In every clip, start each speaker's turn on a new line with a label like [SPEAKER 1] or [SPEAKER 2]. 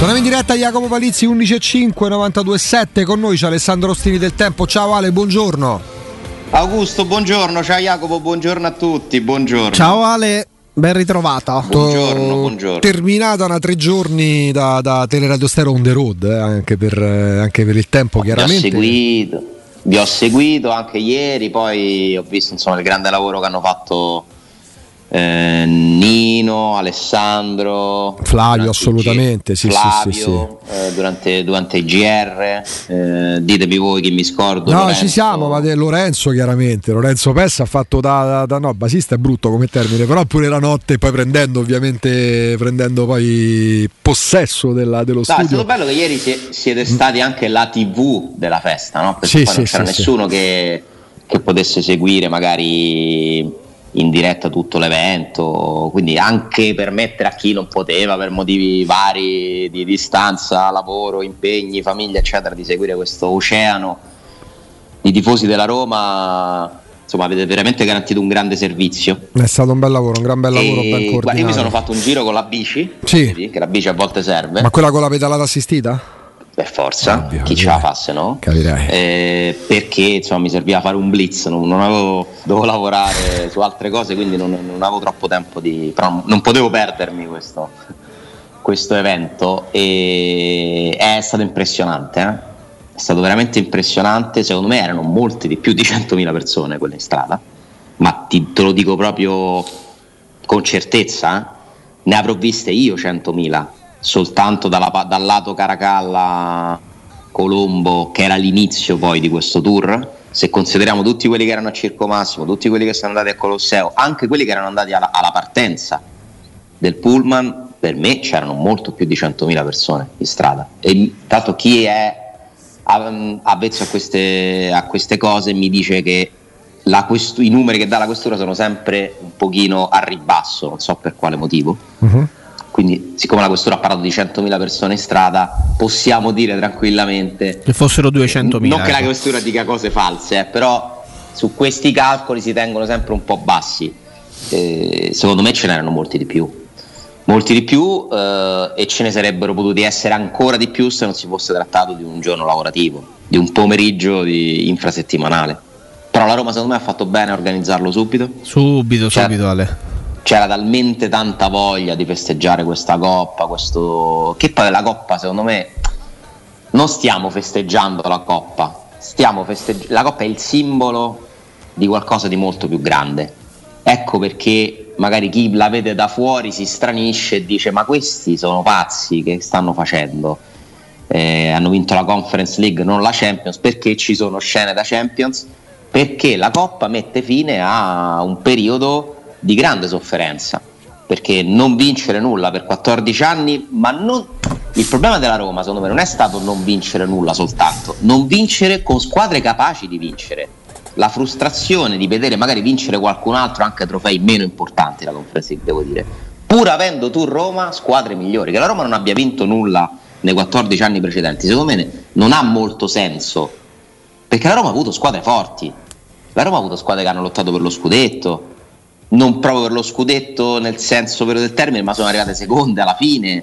[SPEAKER 1] Torniamo in diretta Jacopo Palizzi 11.5 92.7 con noi c'è Alessandro Ostini del Tempo. Ciao Ale, buongiorno.
[SPEAKER 2] Augusto, buongiorno. Ciao Jacopo, buongiorno a tutti. Buongiorno.
[SPEAKER 3] Ciao Ale. Ben ritrovata.
[SPEAKER 2] Buongiorno, buongiorno.
[SPEAKER 1] Terminata una tre giorni da, da Teleradio Stereo on the road, eh, anche, per, eh, anche, per, il tempo chiaramente.
[SPEAKER 2] Vi ho seguito, vi ho seguito anche ieri, poi ho visto insomma, il grande lavoro che hanno fatto eh, Nino, Alessandro,
[SPEAKER 1] Flavio assolutamente, sì,
[SPEAKER 2] Flavio,
[SPEAKER 1] sì, sì,
[SPEAKER 2] eh, durante, durante, i GR, eh, ditemi voi chi mi scordo.
[SPEAKER 1] No,
[SPEAKER 2] Lorenzo.
[SPEAKER 1] ci siamo, ma de Lorenzo chiaramente, Lorenzo Pessa ha fatto da, da, da, no, basista è brutto come termine, però pure la notte poi prendendo ovviamente, prendendo poi possesso della, dello
[SPEAKER 2] no,
[SPEAKER 1] studio.
[SPEAKER 2] È stato bello che ieri siete stati anche la tv della festa, no? Perché
[SPEAKER 1] sì,
[SPEAKER 2] poi non c'era nessuno che, che potesse seguire magari in diretta tutto l'evento, quindi anche permettere a chi non poteva per motivi vari di distanza, lavoro, impegni, famiglia, eccetera, di seguire questo oceano di tifosi della Roma. Insomma, avete veramente garantito un grande servizio.
[SPEAKER 1] È stato un bel lavoro, un gran bel lavoro, e, ben coordinato.
[SPEAKER 2] Guarda, io mi sono fatto un giro con la bici,
[SPEAKER 1] sì.
[SPEAKER 2] vedi, che la bici a volte serve.
[SPEAKER 1] Ma quella con la pedalata assistita?
[SPEAKER 2] Per forza, Ovvio, chi ce la fa se no? Eh, perché insomma mi serviva fare un blitz, non, non avevo, dovevo lavorare su altre cose, quindi non, non, avevo troppo tempo di... però non potevo perdermi questo, questo evento e è stato impressionante, eh? è stato veramente impressionante, secondo me erano molte di più di 100.000 persone quelle in strada, ma ti, te lo dico proprio con certezza, eh? ne avrò viste io 100.000 soltanto dalla, dal lato Caracalla Colombo che era l'inizio poi di questo tour se consideriamo tutti quelli che erano a Circo Massimo tutti quelli che sono andati a Colosseo anche quelli che erano andati alla, alla partenza del pullman per me c'erano molto più di 100.000 persone in strada. E tanto chi è avvezzo a queste, a queste cose mi dice che questu, i numeri che dà la questura sono sempre un pochino a ribasso non so per quale motivo. Uh-huh quindi siccome la questura ha parlato di 100.000 persone in strada possiamo dire tranquillamente
[SPEAKER 3] che fossero 200.000
[SPEAKER 2] non che la questura dica cose false eh, però su questi calcoli si tengono sempre un po' bassi. Eh, secondo me ce n'erano molti di più. Molti di più eh, e ce ne sarebbero potuti essere ancora di più se non si fosse trattato di un giorno lavorativo di un pomeriggio di infrasettimanale. Però la Roma secondo me ha fatto bene a organizzarlo subito.
[SPEAKER 3] Subito cioè, subito Ale
[SPEAKER 2] c'era talmente tanta voglia di festeggiare questa coppa, questo... che poi la coppa secondo me non stiamo festeggiando la coppa, stiamo festegg... la coppa è il simbolo di qualcosa di molto più grande. Ecco perché magari chi la vede da fuori si stranisce e dice ma questi sono pazzi che stanno facendo. Eh, hanno vinto la Conference League, non la Champions, perché ci sono scene da Champions? Perché la Coppa mette fine a un periodo di grande sofferenza, perché non vincere nulla per 14 anni, ma non... il problema della Roma secondo me non è stato non vincere nulla soltanto, non vincere con squadre capaci di vincere. La frustrazione di vedere magari vincere qualcun altro anche trofei meno importanti la conferenza, devo dire. Pur avendo tu Roma squadre migliori, che la Roma non abbia vinto nulla nei 14 anni precedenti, secondo me non ha molto senso. Perché la Roma ha avuto squadre forti. La Roma ha avuto squadre che hanno lottato per lo scudetto, non proprio per lo scudetto nel senso vero del termine, ma sono arrivate seconde alla fine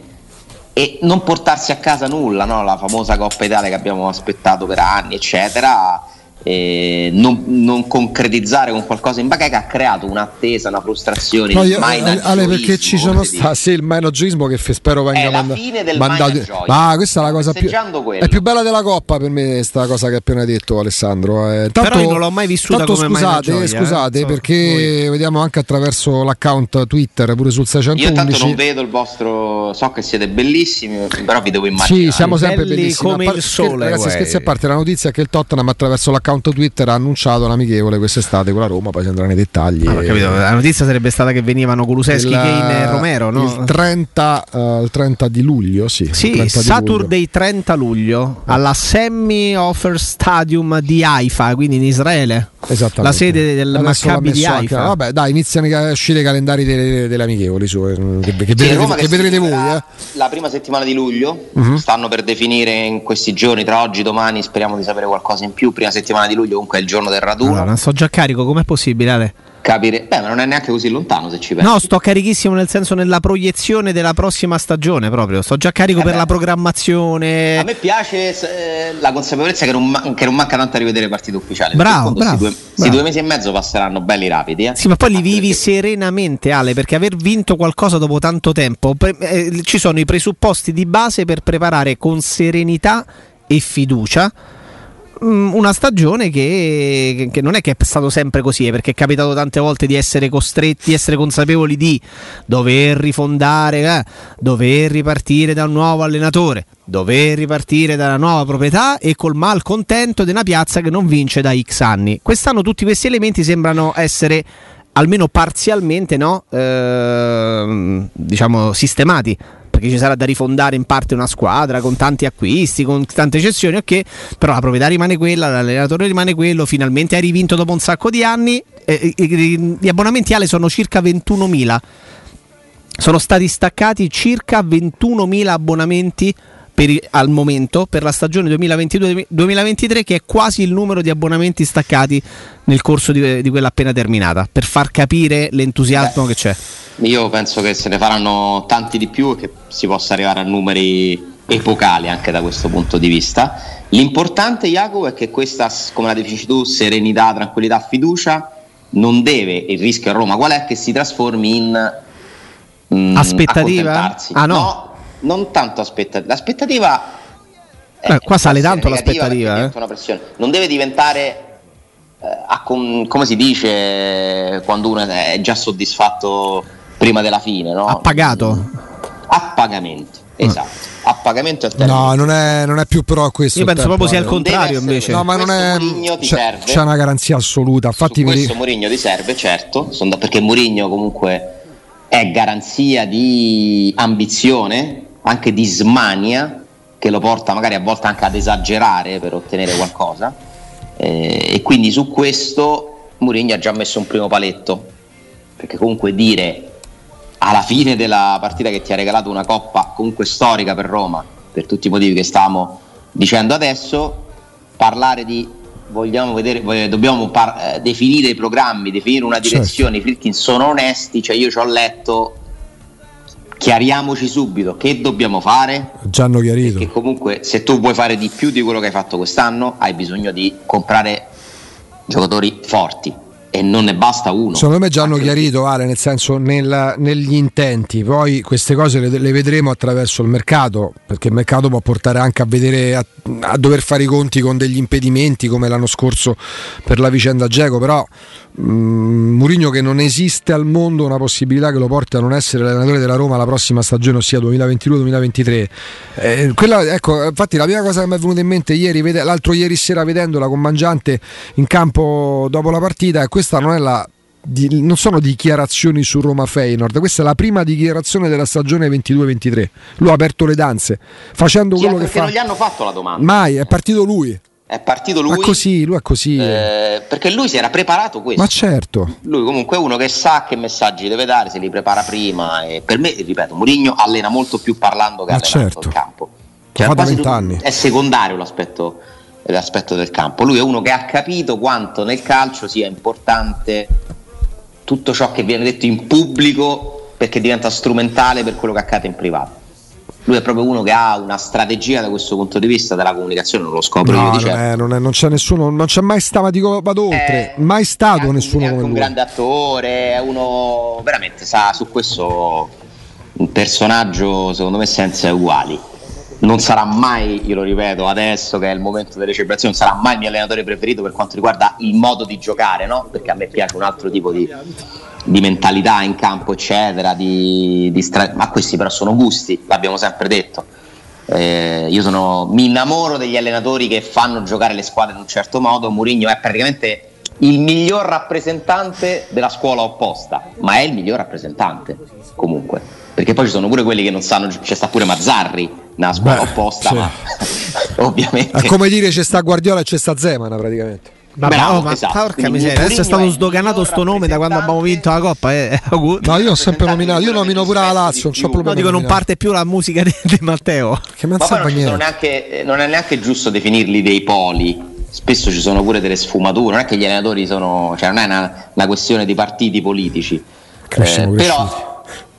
[SPEAKER 2] e non portarsi a casa nulla, no? la famosa Coppa Italia che abbiamo aspettato per anni, eccetera eh, non, non, concretizzare con qualcosa in bacheca ha creato un'attesa, una frustrazione.
[SPEAKER 1] No, io, Ale, perché ci sono stati sì, il managismo che spero venga
[SPEAKER 2] mandato. mandato.
[SPEAKER 1] Ah, questa è la cosa più. Quello. È più bella della coppa per me, questa cosa che hai appena detto, Alessandro. Eh, tanto,
[SPEAKER 3] Però io non l'ho mai vissuta
[SPEAKER 1] tanto
[SPEAKER 3] come
[SPEAKER 1] scusate,
[SPEAKER 3] gioia,
[SPEAKER 1] scusate
[SPEAKER 3] eh?
[SPEAKER 1] perché so, vediamo anche attraverso l'account Twitter, pure sul 611.
[SPEAKER 2] Io tanto non vedo il vostro. So che siete bellissimi, però vi devo immaginare.
[SPEAKER 1] Sì, siamo sempre
[SPEAKER 3] Belli
[SPEAKER 1] bellissimi.
[SPEAKER 3] come il sole.
[SPEAKER 1] Ragazzi, scherzi a parte, la notizia è che il Tottenham attraverso l'account Twitter ha annunciato un amichevole quest'estate con la Roma, poi si andrà nei dettagli.
[SPEAKER 3] Ah. La notizia sarebbe stata che venivano Kuluseschi, Kane e Romero, no?
[SPEAKER 1] Il 30, uh, il 30 di luglio, sì.
[SPEAKER 3] Sì, Saturday 30 luglio alla Semi Offer Stadium di Haifa, quindi in Israele.
[SPEAKER 1] Esattamente.
[SPEAKER 3] La sede del Maccabi di Haifa.
[SPEAKER 1] Vabbè, dai, iniziano a uscire i calendari delle, delle amichevoli su, eh, che, che, vedrete, che, che vedrete voi. Eh.
[SPEAKER 2] La prima settimana di luglio uh-huh. stanno per definire in questi giorni, tra oggi e domani, speriamo di sapere qualcosa in più. Prima settimana di luglio, comunque è il giorno del raduno.
[SPEAKER 3] Allora, non so già carico, com'è possibile? Ale?
[SPEAKER 2] Capire. Beh, ma non è neanche così lontano se ci pensi.
[SPEAKER 3] No, sto carichissimo nel senso nella proiezione della prossima stagione proprio. Sto già carico
[SPEAKER 2] Eh
[SPEAKER 3] per
[SPEAKER 2] beh.
[SPEAKER 3] la programmazione.
[SPEAKER 2] A me piace eh, la consapevolezza che non, che non manca tanto a rivedere partite ufficiali.
[SPEAKER 3] Bravo, bravo,
[SPEAKER 2] due,
[SPEAKER 3] bravo.
[SPEAKER 2] due mesi e mezzo passeranno belli rapidi. Eh?
[SPEAKER 3] Sì, ma poi li vivi
[SPEAKER 2] perché-
[SPEAKER 3] serenamente, Ale, perché aver vinto qualcosa dopo tanto tempo, pre- eh, ci sono i presupposti di base per preparare con serenità e fiducia una stagione che, che non è che è stato sempre così, eh, perché è capitato tante volte di essere costretti, di essere consapevoli di dover rifondare, eh, dover ripartire da un nuovo allenatore, dover ripartire dalla nuova proprietà e col malcontento di una piazza che non vince da X anni. Quest'anno tutti questi elementi sembrano essere almeno parzialmente no, ehm, diciamo sistemati perché ci sarà da rifondare in parte una squadra con tanti acquisti, con tante cessioni, ok, però la proprietà rimane quella, l'allenatore rimane quello, finalmente hai rivinto dopo un sacco di anni, eh, gli abbonamenti Ale sono circa 21.000, sono stati staccati circa 21.000 abbonamenti per al momento per la stagione 2022-2023 che è quasi il numero di abbonamenti staccati nel corso di, di quella appena terminata per far capire l'entusiasmo che c'è
[SPEAKER 2] Io penso che se ne faranno tanti di più e che si possa arrivare a numeri epocali anche da questo punto di vista. L'importante, Jacopo, è che questa, come la definisci tu, serenità, tranquillità, fiducia, non deve, il rischio a Roma qual è? Che si trasformi in mm,
[SPEAKER 3] Aspettativa? Ah, no.
[SPEAKER 2] Non tanto aspettativa. L'aspettativa
[SPEAKER 3] Eh, qua sale tanto l'aspettativa, eh.
[SPEAKER 2] una pressione. Non deve diventare eh, a com- come si dice quando uno è già soddisfatto prima della fine, no?
[SPEAKER 3] ha pagato
[SPEAKER 2] A pagamento, esatto. A pagamento è il termine.
[SPEAKER 1] No, non è, non è più però questo.
[SPEAKER 3] io
[SPEAKER 1] il
[SPEAKER 3] penso
[SPEAKER 1] tempo,
[SPEAKER 3] proprio sia il.
[SPEAKER 2] Non deve
[SPEAKER 3] contrario invece
[SPEAKER 1] No, ma non è. C'è,
[SPEAKER 2] serve?
[SPEAKER 1] c'è una garanzia assoluta. Infatti,
[SPEAKER 2] Su questo
[SPEAKER 1] ri-
[SPEAKER 2] Mourinho ti serve, certo, da- perché Mourinho comunque è garanzia di ambizione, anche di smania, che lo porta magari a volte anche ad esagerare per ottenere qualcosa. Eh, e quindi su questo Mourinho ha già messo un primo paletto, perché comunque dire alla fine della partita che ti ha regalato una coppa comunque storica per Roma, per tutti i motivi che stavamo dicendo adesso, parlare di vogliamo vedere, voglio- dobbiamo par- eh, definire i programmi, definire una
[SPEAKER 1] Certo.
[SPEAKER 2] direzione, i Friedkin sono onesti, cioè io ci ho letto, chiariamoci subito che dobbiamo fare,
[SPEAKER 1] già hanno chiarito.
[SPEAKER 2] perché comunque se tu vuoi fare di più di quello che hai fatto quest'anno hai bisogno di comprare giocatori forti e non ne basta uno.
[SPEAKER 1] Secondo me già hanno chiarito, Ale, nel senso nel- negli intenti, poi queste cose le, le vedremo attraverso il mercato, perché il mercato può portare anche a vedere a, a dover fare i conti con degli impedimenti come l'anno scorso per la vicenda Geco, però mm, Mourinho che non esiste al mondo una possibilità che lo porti a non essere l'allenatore della Roma la prossima stagione, ossia 2022-2023. Eh, quella, ecco, infatti la prima cosa che mi è venuta in mente ieri, vede- l'altro ieri sera vedendola con Mangiante in campo dopo la partita, e questa non è la di- non sono dichiarazioni su Roma Feyenoord, questa è la prima dichiarazione della stagione 22-23. Lui ha aperto le danze facendo
[SPEAKER 2] Sì,
[SPEAKER 1] quello che
[SPEAKER 2] perché
[SPEAKER 1] fa.
[SPEAKER 2] non gli hanno fatto la domanda.
[SPEAKER 1] Mai, è partito lui.
[SPEAKER 2] È partito lui.
[SPEAKER 1] Ma così, lui è così.
[SPEAKER 2] eh, perché lui si era preparato questo.
[SPEAKER 1] Ma certo.
[SPEAKER 2] Lui comunque è uno che sa che messaggi deve dare, se li prepara prima. E per me, ripeto, Mourinho allena molto più parlando che
[SPEAKER 1] Ma
[SPEAKER 2] allenando
[SPEAKER 1] certo.
[SPEAKER 2] il campo.
[SPEAKER 1] Lo fa da
[SPEAKER 2] quasi tutto- È secondario l'aspetto, l'aspetto del campo. Lui è uno che ha capito quanto nel calcio sia importante tutto ciò che viene detto in pubblico perché diventa strumentale per quello che accade in privato. Lui è proprio uno che ha una strategia da questo punto di vista della comunicazione, non lo scopro
[SPEAKER 1] No,
[SPEAKER 2] io di
[SPEAKER 1] non,
[SPEAKER 2] certo.
[SPEAKER 1] è- non è- non c'è nessuno, non c'è mai stato, dico, vado oltre,
[SPEAKER 2] Eh,
[SPEAKER 1] mai
[SPEAKER 2] è
[SPEAKER 1] stato
[SPEAKER 2] anche-
[SPEAKER 1] nessuno
[SPEAKER 2] è anche un
[SPEAKER 1] lui.
[SPEAKER 2] grande attore, è uno veramente sa su questo un personaggio secondo me senza uguali. Non sarà mai, io lo ripeto adesso che è il momento delle celebrazioni, non sarà mai il mio allenatore preferito per quanto riguarda il modo di giocare, no? Perché a me piace un altro tipo di, di mentalità in campo, eccetera, di, di stra- ma questi però sono gusti, l'abbiamo sempre detto. Eh, io sono, mi innamoro degli allenatori che fanno giocare le squadre in un certo modo. Mourinho è praticamente il miglior rappresentante della scuola opposta, ma è il miglior rappresentante comunque. Perché poi ci sono pure quelli che non sanno, c'è sta pure Mazzarri nella scuola
[SPEAKER 1] Beh,
[SPEAKER 2] opposta,
[SPEAKER 1] sì.
[SPEAKER 2] ma ovviamente.
[SPEAKER 1] È come dire c'è sta Guardiola e c'è sta Zemana praticamente.
[SPEAKER 3] Vabbè,
[SPEAKER 2] Bravo,
[SPEAKER 3] oh, ma
[SPEAKER 2] esatto.
[SPEAKER 3] porca miseria, adesso è stato sdoganato sto nome da quando abbiamo vinto la Coppa. Eh.
[SPEAKER 1] No, io ho sempre nominato, io nomino pure la Lazio, non.
[SPEAKER 3] No, dico, non parte più la musica di, di Matteo.
[SPEAKER 1] Che
[SPEAKER 2] Ma poi non, neanche, non è neanche giusto definirli dei poli, spesso ci sono pure delle sfumature, non è che gli allenatori sono, cioè non è una, una questione di partiti politici, eh, però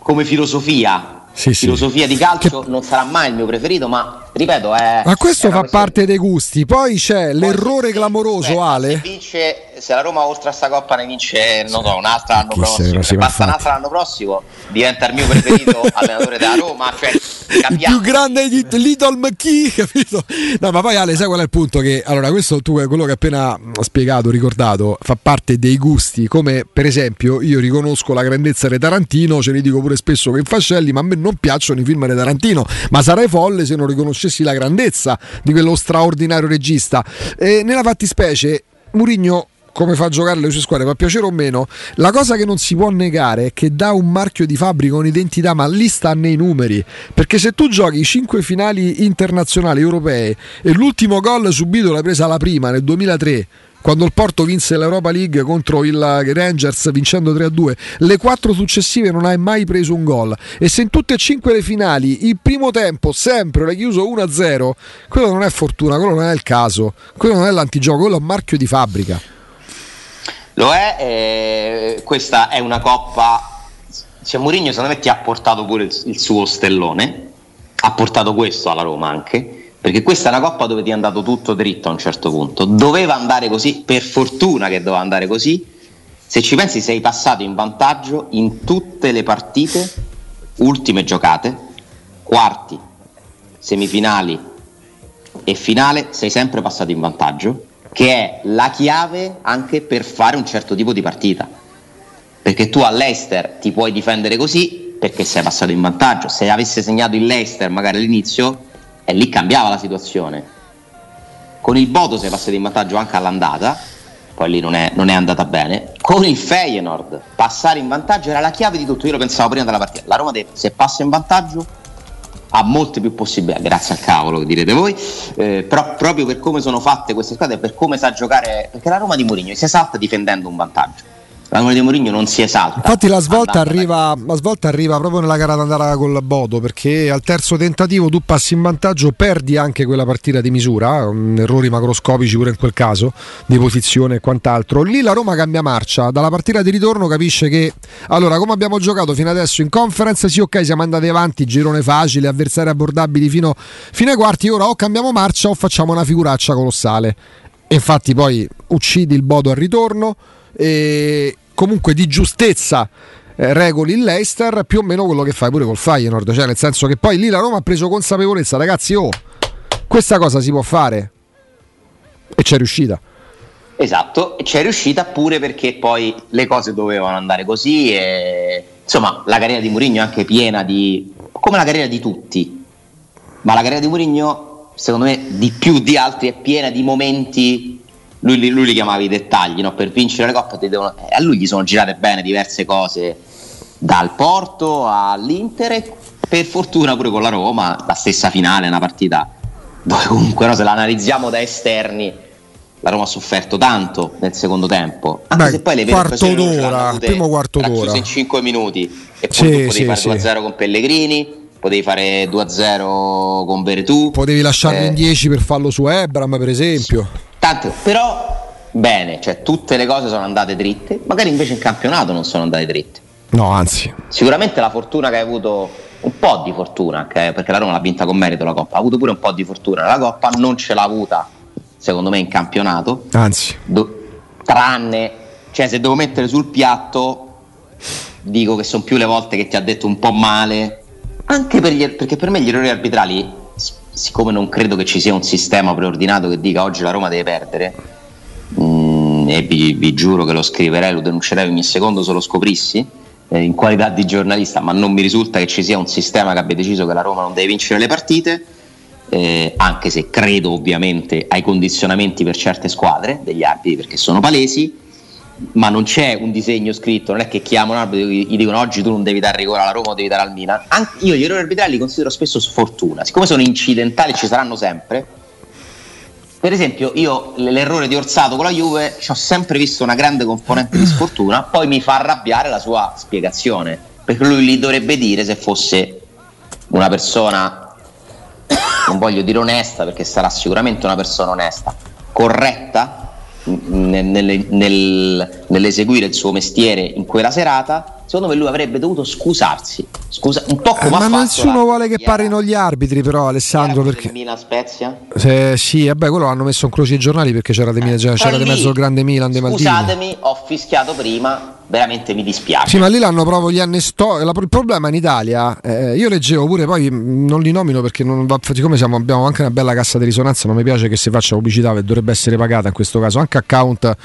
[SPEAKER 2] come filosofia sì, filosofia sì. di calcio che... non sarà mai il mio preferito, ma ripeto, è.
[SPEAKER 1] Ma questo fa parte dei gusti. Poi c'è Poi l'errore clamoroso, beh, Ale.
[SPEAKER 2] Se, vince, se la Roma oltre a sta coppa ne vince, non so, un'altra l'anno prossimo. Se basta un'altra l'anno prossimo, diventa il mio preferito allenatore della Roma. Cioè,
[SPEAKER 1] il più grande di Little McKee, capito? No, ma poi Ale, sai qual è il punto? Che allora, questo tu quello che appena spiegato, ricordato, fa parte dei gusti. Come per esempio, io riconosco la grandezza di Tarantino, ce ne dico pure spesso che in fascelli, ma a me non piacciono i film di Tarantino. Ma sarei folle se non riconoscessi la grandezza di quello straordinario regista. E nella fattispecie, Murigno come fa a giocare le sue squadre, va a piacere o meno, la cosa che non si può negare è che dà un marchio di fabbrica, un'identità, ma lì sta nei numeri. Perché se tu giochi 5 finali internazionali europee e l'ultimo gol subito l'hai presa la prima nel 2003 quando il Porto vinse l'Europa League contro il Rangers vincendo 3-2, le quattro successive non hai mai preso un gol e se in tutte e cinque le finali il primo tempo sempre l'hai chiuso 1-0, quello non è fortuna, quello non è il caso, quello non è l'antigioco, quello è un marchio di fabbrica.
[SPEAKER 2] Lo è, eh, questa è una coppa. Cioè, Mourinho secondo me ti ha portato pure il, il suo stellone, ha portato questo alla Roma anche, perché questa è una coppa dove ti è andato tutto dritto a un certo punto. Doveva andare così, per fortuna che doveva andare così. Se ci pensi, sei passato in vantaggio in tutte le partite, ultime giocate, quarti, semifinali e finale, sei sempre passato in vantaggio che è la chiave anche per fare un certo tipo di partita. Perché tu all'Eister ti puoi difendere così perché sei passato in vantaggio. Se avesse segnato il Leicester magari all'inizio, e lì cambiava la situazione. Con il Bodo sei passato in vantaggio anche all'andata, poi lì non è, non è, andata bene. Con il Feyenoord passare in vantaggio era la chiave di tutto. Io lo pensavo prima della partita. La Roma se passa in vantaggio ha molte più possibilità, grazie al cavolo direte voi, eh, però proprio per come sono fatte queste squadre, per come sa giocare, perché la Roma di Mourinho si esalta difendendo un vantaggio. La Roma di Mourinho non si esalta.
[SPEAKER 1] Infatti la svolta, arriva, la svolta arriva proprio nella gara d'andata col Bodo, perché al terzo tentativo tu passi in vantaggio, perdi anche quella partita di misura, errori macroscopici pure in quel caso, di posizione e quant'altro. Lì la Roma cambia marcia, dalla partita di ritorno capisce che, allora come abbiamo giocato fino adesso in conference, sì ok siamo andati avanti, girone facile, avversari abbordabili fino, fino ai quarti, ora o cambiamo marcia o facciamo una figuraccia colossale. Infatti poi uccidi il Bodo al ritorno e comunque di giustezza eh, regoli il Leicester più o meno quello che fai pure col Feyenoord. Cioè nel senso che poi lì la Roma ha preso consapevolezza ragazzi oh questa cosa si può fare? E c'è riuscita.
[SPEAKER 2] Esatto e c'è riuscita pure perché poi le cose dovevano andare così e insomma la carriera di Mourinho è anche piena di come la carriera di tutti. Ma la carriera di Mourinho secondo me di più di altri è piena di momenti lui, lui li chiamava i dettagli, no? per vincere le coppe devono, eh, a lui gli sono girate bene diverse cose dal Porto all'Inter e per fortuna pure con la Roma, la stessa finale, una partita dove comunque no, se la analizziamo da esterni la Roma ha sofferto tanto nel secondo tempo, anche
[SPEAKER 1] Beh,
[SPEAKER 2] se poi le
[SPEAKER 1] vere quarto d'ora, primo quarto d'ora
[SPEAKER 2] in 5 minuti e poi sì, fare sì. 2-0 con Pellegrini, potevi fare 2-0 con Veretù,
[SPEAKER 1] potevi lasciarlo eh, in 10 per farlo su Ebram per esempio.
[SPEAKER 2] Tanto, però bene, cioè tutte le cose sono andate dritte, magari invece in campionato non sono andate dritte.
[SPEAKER 1] No, anzi.
[SPEAKER 2] Sicuramente la fortuna che hai avuto, un po' di fortuna, okay? perché la Roma l'ha vinta con merito la Coppa, ha avuto pure un po' di fortuna, la Coppa non ce l'ha avuta, secondo me, in campionato.
[SPEAKER 1] Anzi.
[SPEAKER 2] Do- tranne, cioè se devo mettere sul piatto, dico che sono più le volte che ti ha detto un po' male, anche per gli, er-, perché per me gli errori arbitrali siccome non credo che ci sia un sistema preordinato che dica oggi la Roma deve perdere, mh, mm, e vi, vi, giuro che lo scriverei, lo denuncerei ogni secondo se lo scoprissi, eh, in qualità di giornalista, ma non mi risulta che ci sia un sistema che abbia deciso che la Roma non deve vincere le partite, eh, anche se credo ovviamente ai condizionamenti per certe squadre degli arbitri perché sono palesi ma non c'è un disegno scritto, non è che chiamano un arbitro e gli dicono oggi tu non devi dare rigore alla Roma o devi dare al Milan. Anche io gli errori arbitrali li considero spesso sfortuna, siccome sono incidentali ci saranno sempre. Per esempio, io l'errore di Orsato con la Juve ci ho sempre visto una grande componente di sfortuna, poi mi fa arrabbiare la sua spiegazione, perché lui li dovrebbe dire se fosse una persona, non voglio dire onesta, perché sarà sicuramente una persona onesta, corretta nel, nel, nell'eseguire il suo mestiere in quella serata secondo me lui avrebbe dovuto scusarsi. Scusa, un po' come
[SPEAKER 1] eh, ma nessuno vuole che parino gli arbitri, però Alessandro. Perché...
[SPEAKER 2] Milan Spezia?
[SPEAKER 1] Se, sì, vabbè, quello l'hanno messo in croce i giornali perché c'era, di, eh, c'era di mezzo il grande Milan
[SPEAKER 2] Maldini. Scusatemi, ho fischiato prima veramente mi dispiace.
[SPEAKER 1] Sì, ma lì l'hanno proprio gli annesto. Il problema in Italia, eh, io leggevo pure, poi non li nomino perché non va, siccome siamo, abbiamo anche una bella cassa di risonanza, non mi piace che si faccia pubblicità che dovrebbe essere pagata in questo caso. Anche account